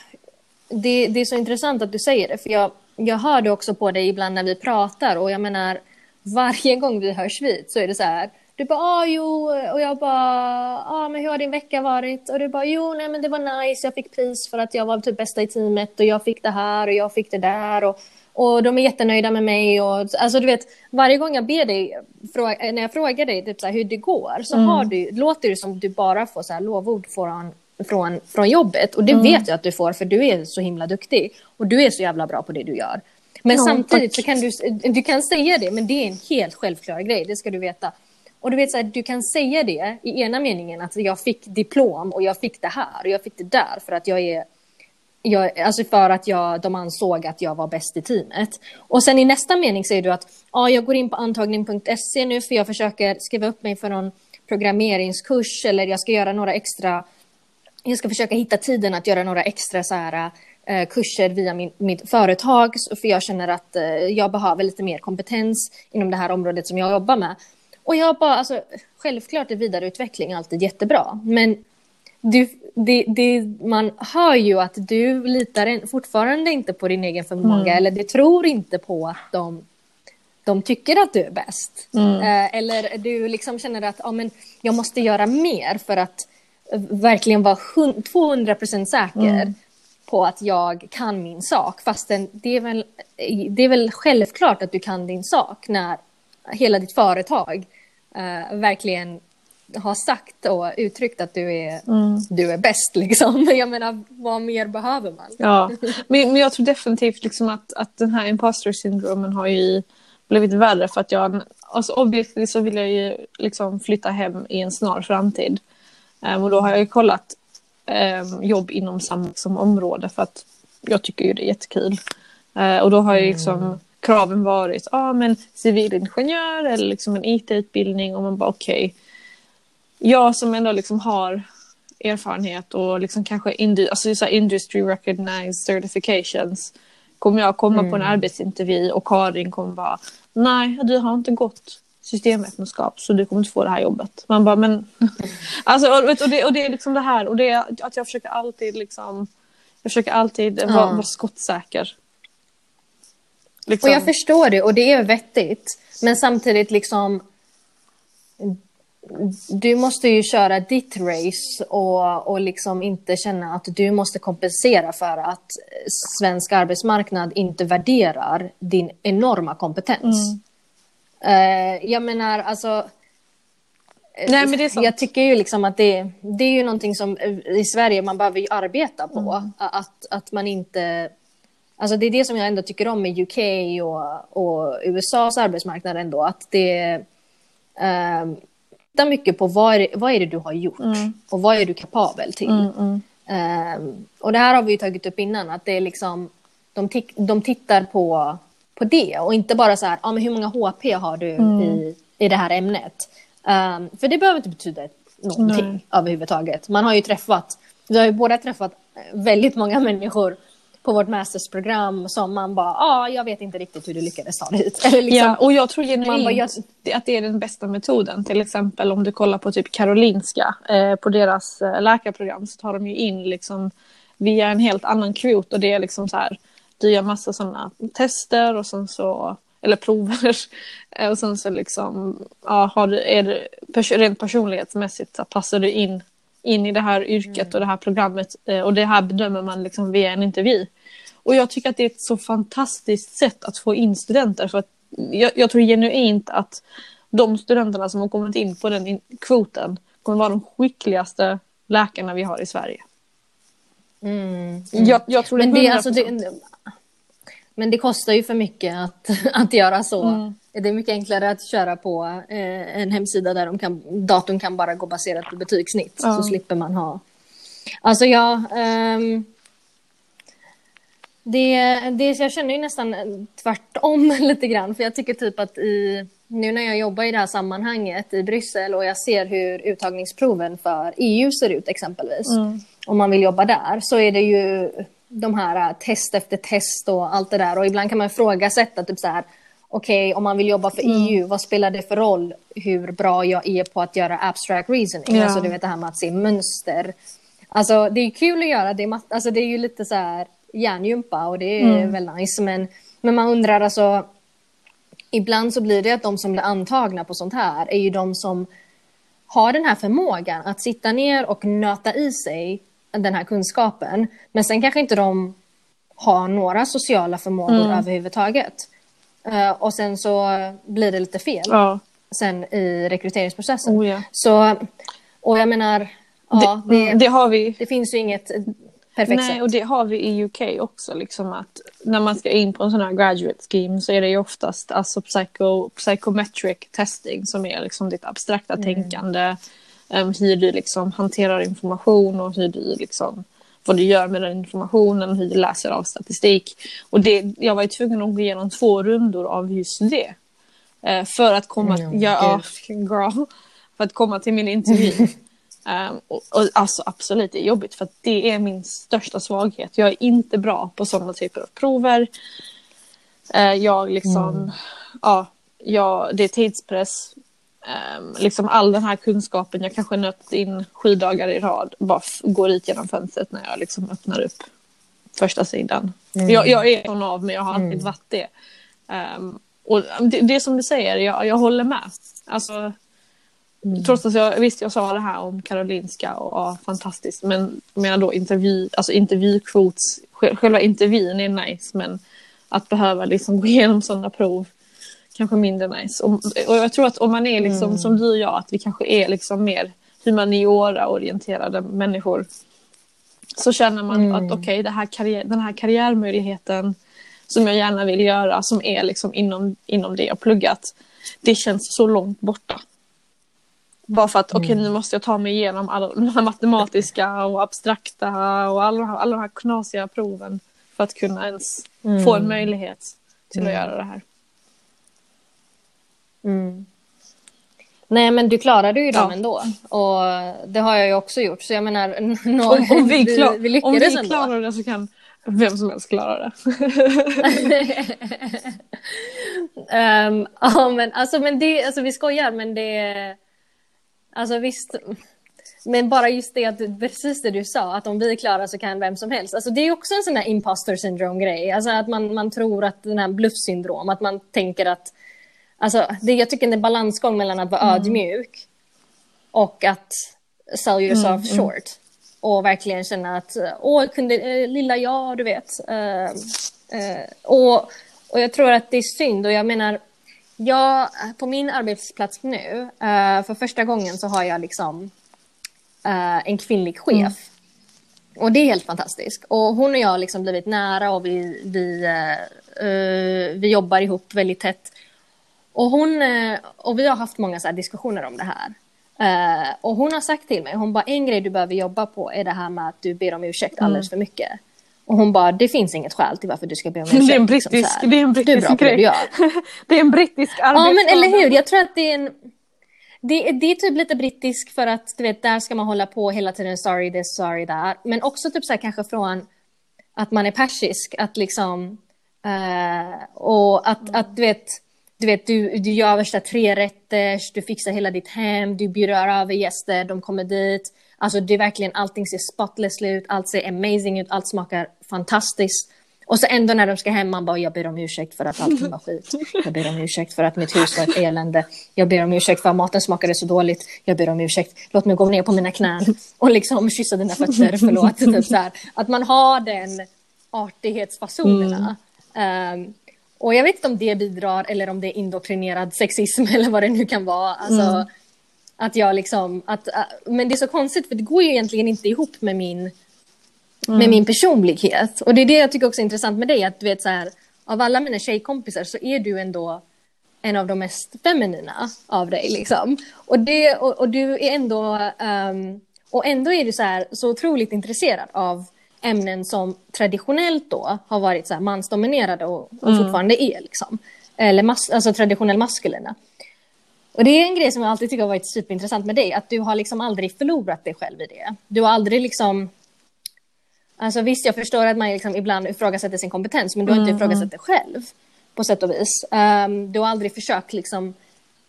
det, det är så intressant att du säger det, för jag, jag hör det också på dig ibland när vi pratar och jag menar, varje gång vi hörs vid så är det så här, du bara, ah, jo, och jag bara, ah, men hur har din vecka varit? Och du bara, jo, nej, men det var nice, jag fick pris för att jag var typ bästa i teamet och jag fick det här och jag fick det där och, Och de är jättenöjda med mig. Och, alltså du vet, varje gång jag ber dig, fråga, när jag frågar dig typ så här, hur det går, så Mm. har du, låter det som du bara får så här, lovord från, från, från jobbet. Och det Mm. vet jag att du får, för du är så himla duktig. Och du är så jävla bra på det du gör. Men Ja, samtidigt tack. så kan du, du kan säga det, men det är en helt självklar grej, det ska du veta. Och du vet så här, du kan säga det i ena meningen att jag fick diplom och jag fick det här och jag fick det där för att jag är jag, alltså för att jag, de ansåg att jag var bäst i teamet. Och sen i nästa mening säger du att ja, jag går in på antagning.se nu för jag försöker skriva upp mig för någon programmeringskurs eller jag ska göra några extra, jag ska försöka hitta tiden att göra några extra så här, eh, kurser via min, mitt företag för jag känner att eh, jag behöver lite mer kompetens inom det här området som jag jobbar med. Och jag bara, alltså, självklart är vidareutveckling alltid jättebra, men du, det, det, man hör ju att du litar fortfarande inte på din egen förmåga eller du tror inte på att de, de tycker att du är bäst. Eh, eller du liksom känner att ja, men jag måste göra mer för att eh, verkligen vara hun- 200% säker på att jag kan min sak. Fastän det är, väl, det är väl självklart att du kan din sak när hela ditt företag eh, verkligen har sagt och uttryckt att du är, du är bäst. Liksom. Jag menar, vad mer behöver man? Ja, men, men jag tror definitivt liksom att, att den här imposter syndromen har ju blivit värre för att jag, alltså obviously så vill jag ju liksom flytta hem i en snar framtid. Ehm, och då har jag ju kollat ehm, jobb inom samma område för att jag tycker ju det är jättekul. Eh, och då har ju liksom kraven varit, ja ah, men civilingenjör eller liksom en IT-utbildning och man bara okej. Jag som ändå liksom har erfarenhet och liksom kanske indu- alltså så industry recognized certifications kommer jag komma på en arbetsintervju och Karin kommer bara nej du har inte gått systemvetenskap så du kommer inte få det här jobbet. Man bara men alltså och, och, det, och det är liksom det här och det är att jag försöker alltid liksom jag försöker alltid vara, vara skottsäker. Liksom. Och jag förstår det och det är vettigt. Men samtidigt liksom du måste ju köra ditt race och, och liksom inte känna att du måste kompensera för att svensk arbetsmarknad inte värderar din enorma kompetens. Eh, jag menar, alltså... Nej, men det är sant. Jag tycker ju liksom att det, det är ju någonting som eh, i Sverige man behöver ju arbeta på. Att, att man inte... Alltså det är det som jag ändå tycker om med UK och, och USAs arbetsmarknad ändå. Att det... Um, tittar mycket på vad är, det, vad är det du har gjort och vad är du kapabel till. Um, och det här har vi ju tagit upp innan, att det är liksom, de, de tittar på, på det och inte bara så här, ah, men hur många HP har du i, i det här ämnet? Um, för det behöver inte betyda någonting Nej. överhuvudtaget. Man har ju träffat, vi har ju båda träffat väldigt många människor på vårt mastersprogram som man bara, ja, ah, jag vet inte riktigt hur du lyckades ta dit. Eller liksom, Ja, och jag tror Man bara, jag- att det är den bästa metoden. Till exempel om du kollar på typ Karolinska, eh, på deras eh, läkarprogram så tar de ju in liksom via en helt annan kvot och det är liksom så här, du gör massa sådana tester och sen så, eller prover eh, och sen så liksom, ja, har du, är det pers- rent personlighetsmässigt så passar du in, in i det här yrket och det här programmet eh, och det här bedömer man liksom via en intervju. Och jag tycker att det är ett så fantastiskt sätt att få in studenter. För att jag, jag tror genuint att de studenterna som har kommit in på den in- kvoten kommer vara de skickligaste läkarna vi har i Sverige. Mm. Jag, jag tror Men det det, är alltså, 100%. det, men det kostar ju för mycket att, att göra så. Mm. Det är mycket enklare att köra på eh, en hemsida där de kan, datorn kan bara gå baserat på betygssnitt. Så slipper man ha... Alltså ja... ehm, det, det, jag känner ju nästan tvärtom lite grann. För jag tycker typ att i, nu när jag jobbar i det här sammanhanget i Bryssel och jag ser hur uttagningsproven för EU ser ut exempelvis. Om man vill jobba där så är det ju de här äh, test efter test och allt det där. Och ibland kan man ifrågasätta typ så här. Okej, om man vill jobba för EU, vad spelar det för roll hur bra jag är på att göra abstract reasoning? Ja. Alltså du vet det här med att se mönster. Alltså det är kul att göra, det alltså, det är ju lite så här hjärngympa och det är väl nice. Men, men man undrar alltså, ibland så blir det att de som blir antagna på sånt här är ju de som har den här förmågan att sitta ner och nöta i sig den här kunskapen. Men sen kanske inte de ha några sociala förmågor mm. överhuvudtaget. Uh, och sen så blir det lite fel ja. sen i rekryteringsprocessen. Oh, ja. Så, och jag menar, ja, det, det, det, har vi. det finns ju inget perfekt Nej, sätt. och det har vi i UK också. Liksom att när man ska in på en sån här graduate scheme så är det ju oftast alltså psycho, psychometric testing som är liksom ditt abstrakta mm. tänkande. Um, hur du liksom hanterar information och hur du liksom vad du gör med den informationen, hur du läser av statistik. Och det, jag var ju tvungen att gå igenom två rundor av just det. Uh, för att komma, mm, ja, girl, för att komma till min intervju. Um, och, och, alltså absolut, det är jobbigt för det är min största svaghet. Jag är inte bra på sådana typer av prover. Uh, jag liksom, mm. ja, jag, det är tidspress. Um, liksom all den här kunskapen, jag kanske nött in sju dagar i rad, bara går ut genom fönstret när jag liksom öppnar upp första sidan. Mm. Jag, jag, är sån av mig, jag har alltid mm. varit det. Um, och det, det är som du säger, jag, jag håller med. Alltså, Mm. Trots att jag visst jag sa det här om Karolinska och ja, fantastiskt. Men jag menar då intervju, alltså intervjukvots, själva intervjun är nice men att behöva liksom gå igenom sådana prov kanske mindre nice. Och, och jag tror att om man är liksom mm. som du och jag, att vi kanske är liksom mer humaniora-orienterade människor. Så känner man mm. att okej, okay, karriär, den här karriärmöjligheten som jag gärna vill göra, som är liksom inom, inom det jag pluggat, det känns så långt borta. Bara för att okej okay, mm. nu måste jag ta mig igenom alla de här matematiska och abstrakta och alla, alla de här knasiga proven för att kunna ens mm. få en möjlighet till att mm. göra det här. Mm. Nej men du klarade ju dem ja. ändå och det har jag ju också gjort så jag menar om, om, vi, klar, vi, vi lyckades Om vi ändå. klarar det så kan vem som helst klara det. um, ja men alltså men det, alltså vi skojar men det Alltså visst, men bara just det att precis det du sa, att om vi är klara så kan vem som helst. Alltså det är också en sån där imposter syndrome grej, alltså att man, man tror att den här bluffsyndrom, att man tänker att, alltså det, jag tycker det är en balansgång mellan att vara mm. ödmjuk och att sell yourself mm, short. Mm. Och verkligen känna att, åh, kunde, äh, lilla jag, du vet. Uh, uh, och, och jag tror att det är synd och jag menar, Ja, på min arbetsplats nu, uh, för första gången så har jag liksom uh, en kvinnlig chef. Mm. Och det är helt fantastiskt. Och hon och jag har liksom blivit nära och vi, vi, uh, vi jobbar ihop väldigt tätt. Och, hon, och vi har haft många så diskussioner om det här. och hon har sagt till mig, hon bara en grej du behöver jobba på är det här med att du ber om ursäkt alldeles mm. för mycket. Och hon bara, det finns inget skäl till varför du ska be om ursäkt. Det är en brittisk, liksom, det är en brittisk grej. Det, det är en brittisk Ja men eller hur, jag tror att det är en... Det, det är typ lite brittisk för att du vet, där ska man hålla på hela tiden, sorry this, sorry that. Men också typ så här, kanske från att man är persisk, att liksom... Uh, och att, mm. att du vet, du, vet du, du gör värsta trerätters, du fixar hela ditt hem, du bjuder över gäster, de kommer dit. Alltså det är verkligen, allting ser spotless ut, allt ser amazing ut, allt smakar fantastiskt. Och så ändå när de ska hem, man bara, jag ber om ursäkt för att allting var skit. Jag ber om ursäkt för att mitt hus var ett elände. Jag ber om ursäkt för att maten smakade så dåligt. Jag ber om ursäkt. Låt mig gå ner på mina knän och liksom kyssa dina fötter, förlåt. Typ så här. Att man har den artighetsfasonerna. Mm. Um, och jag vet inte om det bidrar eller om det är indoktrinerad sexism eller vad det nu kan vara. Alltså, mm. Att jag liksom, att, äh, men det är så konstigt för det går ju egentligen inte ihop med min, mm. med min personlighet. Och det är det jag tycker också är intressant med dig, att du vet så här, av alla mina tjejkompisar så är du ändå en av de mest feminina av dig liksom. Och, det, och, och du är ändå, um, och ändå är du så här så otroligt intresserad av ämnen som traditionellt då har varit så mansdominerade och, och mm. fortfarande är liksom. Eller mas, alltså traditionellt maskulina. Och det är en grej som jag alltid tycker har varit superintressant med dig, att du har liksom aldrig förlorat dig själv i det. Du har aldrig liksom... Alltså visst, jag förstår att man liksom ibland ifrågasätter sin kompetens, men du har inte mm. ifrågasatt dig själv på sätt och vis. Um, du har aldrig försökt liksom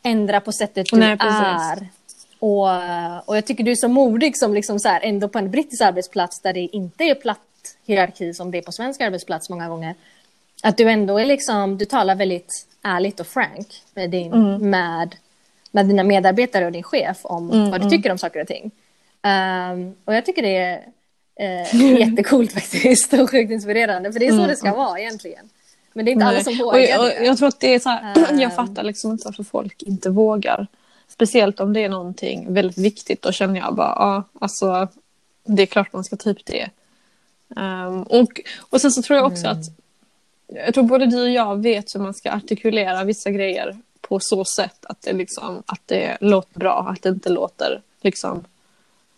ändra på sättet du Nej, är. Och, och jag tycker du är så modig som liksom så här, ändå på en brittisk arbetsplats där det inte är platt hierarki som det är på svensk arbetsplats många gånger. Att du ändå är liksom, du talar väldigt ärligt och frank med, din, mm. med med dina medarbetare och din chef om mm, vad du mm. tycker om saker och ting. Um, och jag tycker det är, Eh, jättecoolt faktiskt och sjukt inspirerande. För det är så Mm, det ska vara egentligen. Men det är inte alla som vågar och, och, det. Jag tror att det är så här, Ehm. jag fattar liksom inte varför folk inte vågar. Speciellt om det är någonting väldigt viktigt. Då känner jag bara, ja, alltså det är klart man ska ta upp det. Ehm, och, och sen så tror jag också Mm. att, jag tror både du och jag vet hur man ska artikulera vissa grejer på så sätt att det, liksom, att det låter bra, att det inte låter liksom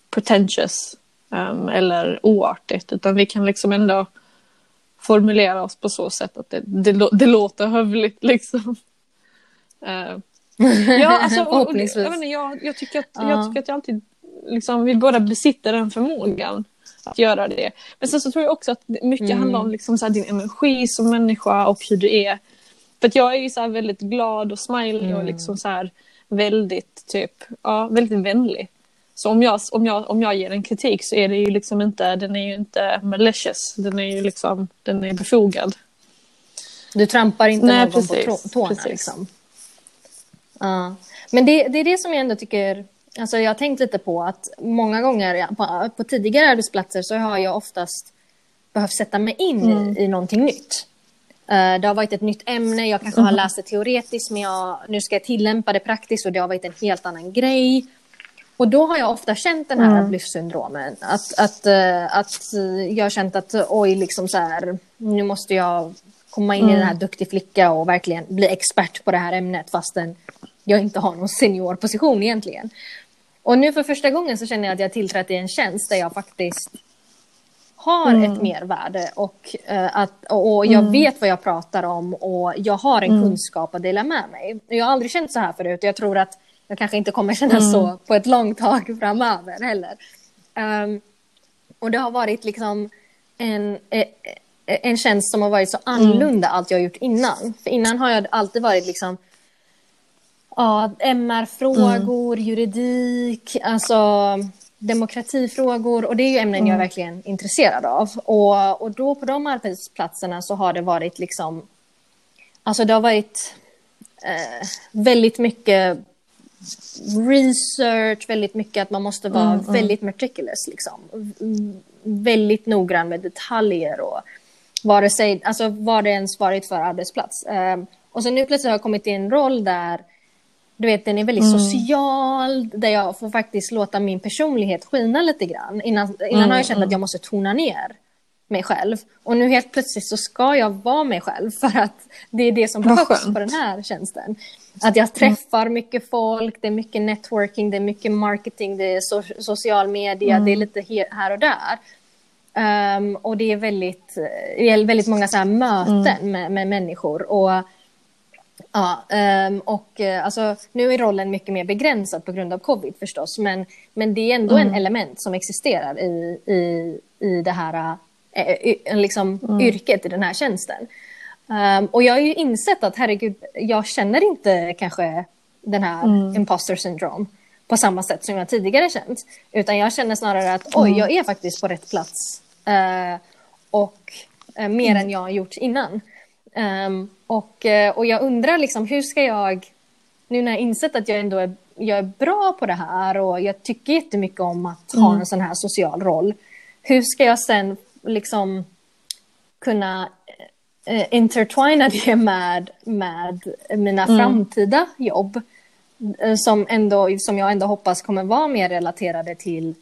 pretentious ehm, eller oartigt. Utan vi kan liksom ändå formulera oss på så sätt att det, det, det låter hövligt liksom. Eh, ja, alltså, och, och, jag, vet inte, jag, jag, tycker att, Ja. jag tycker att jag alltid, liksom, vi båda besitter den förmågan att göra det. Men sen så tror jag också att mycket Mm. handlar om liksom, så här, din energi som människa och hur du är. För att jag är ju så väldigt glad och smiley och Mm. liksom så här väldigt typ, ja, väldigt vänlig. Så om jag, om, jag, om jag ger en kritik så är det ju liksom inte, den är ju inte malicious, den är ju liksom, den är befogad. Du trampar inte Nej, någon precis, på tå- tårna. precis. Liksom. Ja. Men det, det är det som jag ändå tycker... Alltså jag har tänkt lite på att många gånger på, på tidigare arbetsplatser så har jag oftast behövt sätta mig in Mm. i, i någonting nytt. Eh, Det har varit ett nytt ämne, jag kanske Mm. har läst det teoretiskt men jag, nu ska jag tillämpa det praktiskt och det har varit en helt annan grej. Och då har jag ofta känt den här Mm. bluffsyndromen. Att, att, eh, att eh, jag har känt att oj, liksom så här, nu måste jag komma in i den här duktig flicka och verkligen bli expert på det här ämnet fastän jag inte har någon seniorposition egentligen. Och nu för första gången så känner jag att jag tillträtt i en tjänst där jag faktiskt har ett mervärde och, eh, att, och jag vet vad jag pratar om och jag har en kunskap att dela med mig. Jag har aldrig känt så här förut. Och jag tror att jag kanske inte kommer känna så på ett långt tag framöver heller. Ehm, och det har varit liksom en, eh, eh, en tjänst som har varit så annorlunda allt jag har gjort innan. För innan har jag alltid varit liksom ja, MR-frågor, juridik, alltså demokratifrågor och det är ju ämnen jag är verkligen intresserad av. Och, och då på de arbetsplatserna så har det varit liksom, alltså det har varit eh, väldigt mycket research, väldigt mycket att man måste vara väldigt meticulous liksom. Väldigt noggrann med detaljer och vare sig, alltså vad det ens varit för arbetsplats. Um, och så nu plötsligt har jag kommit i en roll där du vet, den är väldigt social, där jag får faktiskt låta min personlighet skina lite grann. Innan, innan har jag känt att jag måste tona ner mig själv. Och nu helt plötsligt så ska jag vara mig själv för att det är det som behövs skönt. på den här tjänsten. Att jag träffar mycket folk, det är mycket networking, det är mycket marketing, det är so social media, det är lite he- här och där. Ehm, och det är väldigt, det är väldigt många så möten med, med människor. Och, ja, ehm, och eh, alltså, nu är rollen mycket mer begränsad på grund av covid förstås. Men, men det är ändå en element som existerar i, i, i det här eh, y- liksom, yrket, i den här tjänsten. Ehm, och jag har ju insett att herregud, jag känner inte kanske den här imposter syndrome på samma sätt som jag tidigare känt. Utan jag känner snarare att oj, jag är faktiskt på rätt plats. Eh, och eh, mer än jag har gjort innan. Ehm, och, eh, och jag undrar liksom, hur ska jag, nu när jag insett att jag ändå är, jag är bra på det här och jag tycker jättemycket om att ha en sån här social roll. Hur ska jag sen liksom kunna eh, intertwina det med, med mina framtida jobb eh, som, ändå, som jag ändå hoppas kommer vara mer relaterade till,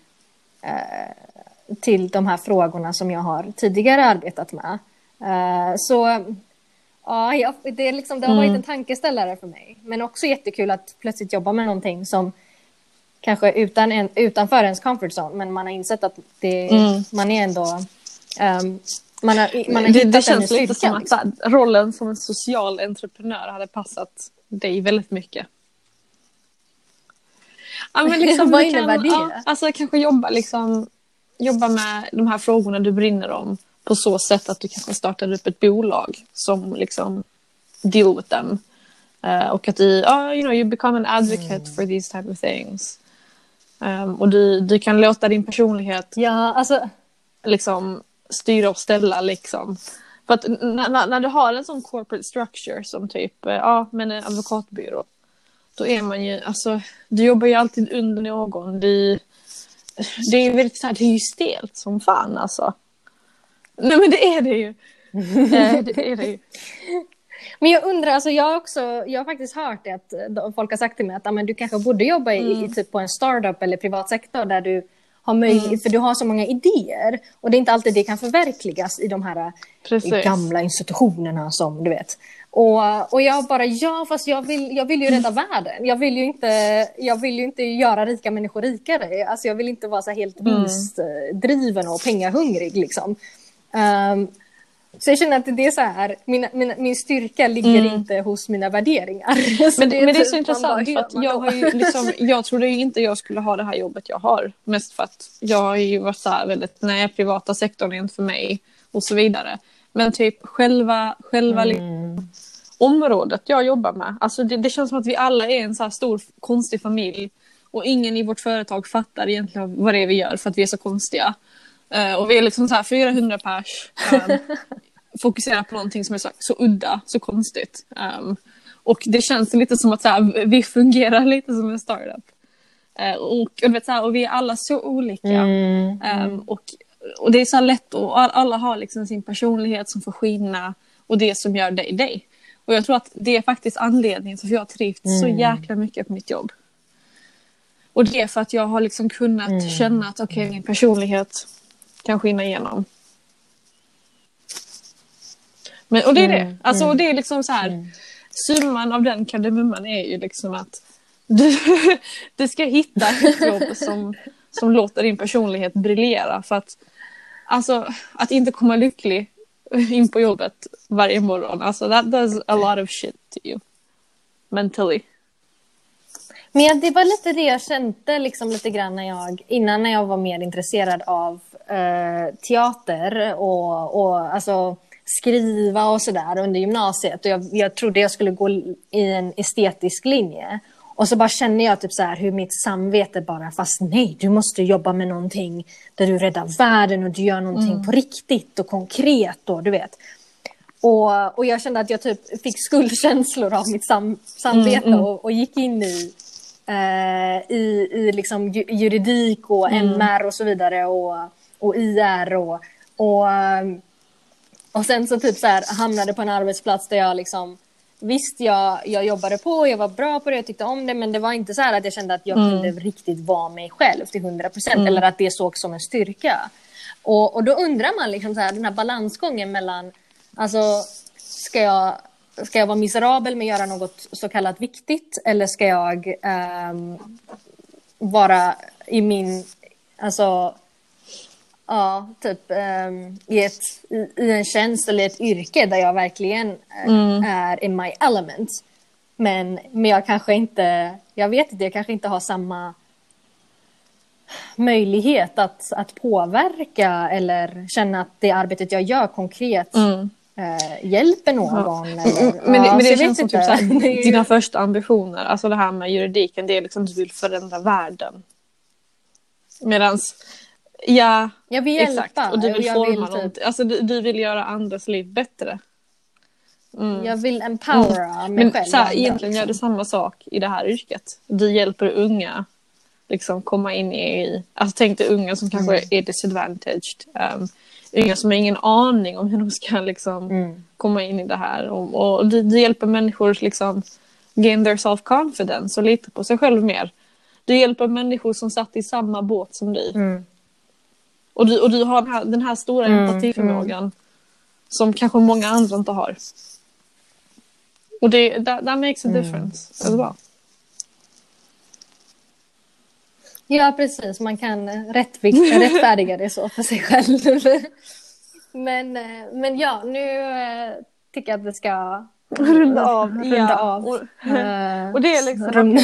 eh, till de här frågorna som jag har tidigare arbetat med. Eh, så ja, jag, det, är liksom, det har varit en tankeställare för mig. Men också jättekul att plötsligt jobba med någonting som kanske utan en, utanför ens comfort zone, men man har insett att det, man är ändå... ehm, man har, man har det, det känns lite som att liksom. rollen som en social entreprenör hade passat dig väldigt mycket. Ja, men liksom, Vad innebär det? Ja, alltså kanske jobba, liksom, jobba med de här frågorna du brinner om på så sätt att du kanske startar upp ett bolag som liksom deal with them. Eh, och att du, ja, you know, you become an advocate Mm. for these type of things. Um, och du, du kan låta din personlighet Ja, alltså... liksom styra och ställa liksom. För att när, när du har en sån corporate structure som typ, eh, ja men en advokatbyrå. Då är man ju, alltså, du jobbar ju alltid under någon. Du, det är väldigt så här, det är ju stelt som fan alltså. Nej men det är det ju. Eh, det är det ju. Men jag undrar, alltså jag har också, jag har faktiskt hört det att eh, folk har sagt till mig att men, du kanske borde jobba i, Mm. i typ på en startup eller privat sektor där du har möjlighet, Mm. för du har så många idéer och det är inte alltid det kan förverkligas i de här eh, Precis. gamla institutionerna som du vet. Och, och jag bara, ja fast jag vill, jag vill ju rädda världen. Jag vill ju, inte, jag vill ju inte göra rika människor rikare. Alltså jag vill inte vara så helt Mm. vinstdriven och pengahungrig liksom. Ehm, så jag känner att det är så här, min, min, min styrka ligger Mm. inte hos mina värderingar. Så Men, det, men det är så typ, bara, intressant för att jag har ju liksom, jag trodde ju inte jag skulle ha det här jobbet jag har. Mest för att jag har ju varit så här väldigt, nej privata sektorn är inte för mig och så vidare. Men typ själva, själva liksom, Mm. området jag jobbar med. Alltså det, det känns som att vi alla är en så här stor konstig familj. Och ingen i vårt företag fattar egentligen vad det är vi gör för att vi är så konstiga. Eh, och vi är liksom så här 400 pers. Um, fokuserar på någonting som är så, så udda, så konstigt. Um, och det känns lite som att så här, vi fungerar lite som en startup. Eh, och, och, vet, så här, och vi är alla så olika. Mm. Um, och, och det är så här lätt och all- alla har liksom sin personlighet som får skina och det som gör dig dig. Och jag tror att det är faktiskt anledningen till att jag har trivts så Mm. jäkla mycket på mitt jobb. Och det är för att jag har liksom kunnat Mm. känna att okej, min personlighet kan skina igenom. Men, och det är det. Mm, Alltså, mm. och det är liksom så här, Mm. summan av den kardemumman är ju liksom att du, du ska hitta ett jobb som, som låter din personlighet briljera. För att, alltså, att inte komma lycklig in på jobbet varje morgon, alltså that does a lot of shit to you. Mentally. Men det var lite det jag kände liksom lite grann när jag, innan när jag var mer intresserad av eh, teater och, och alltså, skriva och sådär under gymnasiet. Och jag, jag trodde jag skulle gå i en estetisk linje. Och så bara känner jag typ så här hur mitt samvete bara, fast nej, du måste jobba med någonting där du räddar världen och du gör någonting på riktigt och konkret och du vet. Och, och jag kände att jag typ fick skuldkänslor av mitt sam, samvete Mm, mm. Och, och gick in i, eh, i, i liksom ju- juridik och MR och så vidare och, och IR och, och, eh, och sen så typ så här hamnade på en arbetsplats där jag liksom Visst, jag, jag jobbade på, jag var bra på det, jag tyckte om det, men det var inte så här att jag kände att jag Mm. kunde riktigt vara mig själv till 100 procent, eller att det såg som en styrka. Och, och då undrar man liksom så här, den här balansgången mellan, alltså, ska jag, ska jag vara miserabel med att göra något så kallat viktigt, eller ska jag ehm, vara i min, alltså, ja, typ ehm, i, ett, i, i en tjänst eller ett yrke där jag verkligen eh, är in my element. Men, men jag kanske inte, jag vet inte, jag kanske inte har samma möjlighet att, att påverka eller känna att det arbetet jag gör konkret Mm. eh, hjälper någon. Eller, Men, det, ja, men så det känns som typ inte. såhär, Det är ju- dina första ambitioner, alltså det här med juridiken, det är liksom att du vill förändra världen. Medans, ja, Jag vill hjälpa. exakt, och du vill jag forma vill, typ, alltså du, du vill göra andras liv bättre. jag vill empowera mig Mm. Men själv. så här, egentligen gör du liksom. samma sak i det här yrket. Du hjälper unga liksom komma in i, alltså tänk dig unga som kanske Mm. är disadvantaged. Um, unga som har ingen aning om hur de ska liksom Mm. komma in i det här. Och, och du, du hjälper människor liksom gain their self-confidence och lita på sig själv mer. Du hjälper människor som satt i samma båt som dig. Mm. Och, du, och du har den här, den här stora Mm, empatiförmågan som kanske många andra inte har. Och det, that, that makes a Mm. difference as well. Ja, precis. Man kan rättvikt, rättfärdiga det så för sig själv. men, eh, men ja, nu eh, tycker jag att vi ska Runda av. Runda ja. av. Och, eh, och det är liksom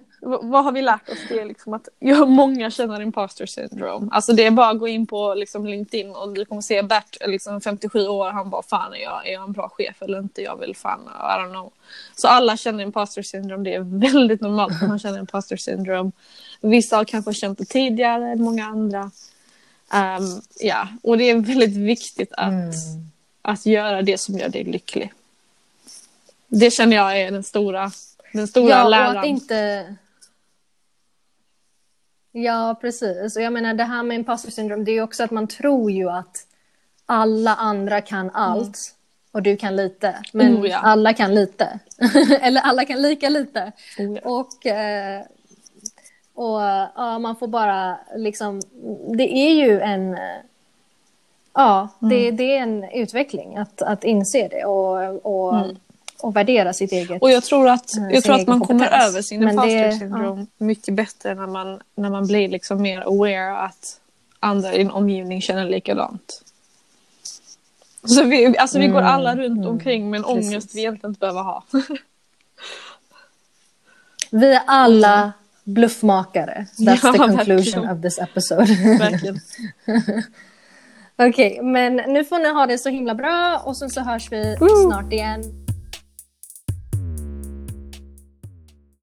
vad har vi lärt oss? Det är liksom att ja, många känner imposter syndrome. Alltså det är bara att gå in på liksom LinkedIn och du kommer se Bert, liksom 57 år, han bara fan är jag, är jag en bra chef eller inte? Jag vill fan, I don't know. Så alla känner imposter syndrome, det är väldigt normalt att man känner imposter syndrome. Vissa har kanske känt det tidigare än många andra. Ehm, ja, och det är väldigt viktigt att, Mm. att göra det som gör dig lycklig. Det känner jag är den stora, den stora Ja, och läran. att inte... Ja, precis. Och jag menar det här med imposter syndrome, det är ju också att man tror ju att alla andra kan allt och du kan lite. Men Oh, ja. alla kan lite. Eller alla kan lika lite. Oh, ja. Och, eh, och ja, man får bara liksom, det är ju en, ja, det, det är en utveckling att, att inse det och, och, och värdera sitt eget. Och jag tror att, Eh, jag tror att man kommer över sin imposter det- syndrome mycket bättre när man, när man blir liksom mer aware att andra i din omgivning känner likadant. Så vi, alltså vi går alla runt omkring med en Mm. Precis. ångest vi egentligen inte behöver ha. Vi är alla bluffmakare. That's Ja, the conclusion verkligen. of this episode. Okej, men nu får ni ha det så himla bra och sen så hörs vi Woo! snart igen.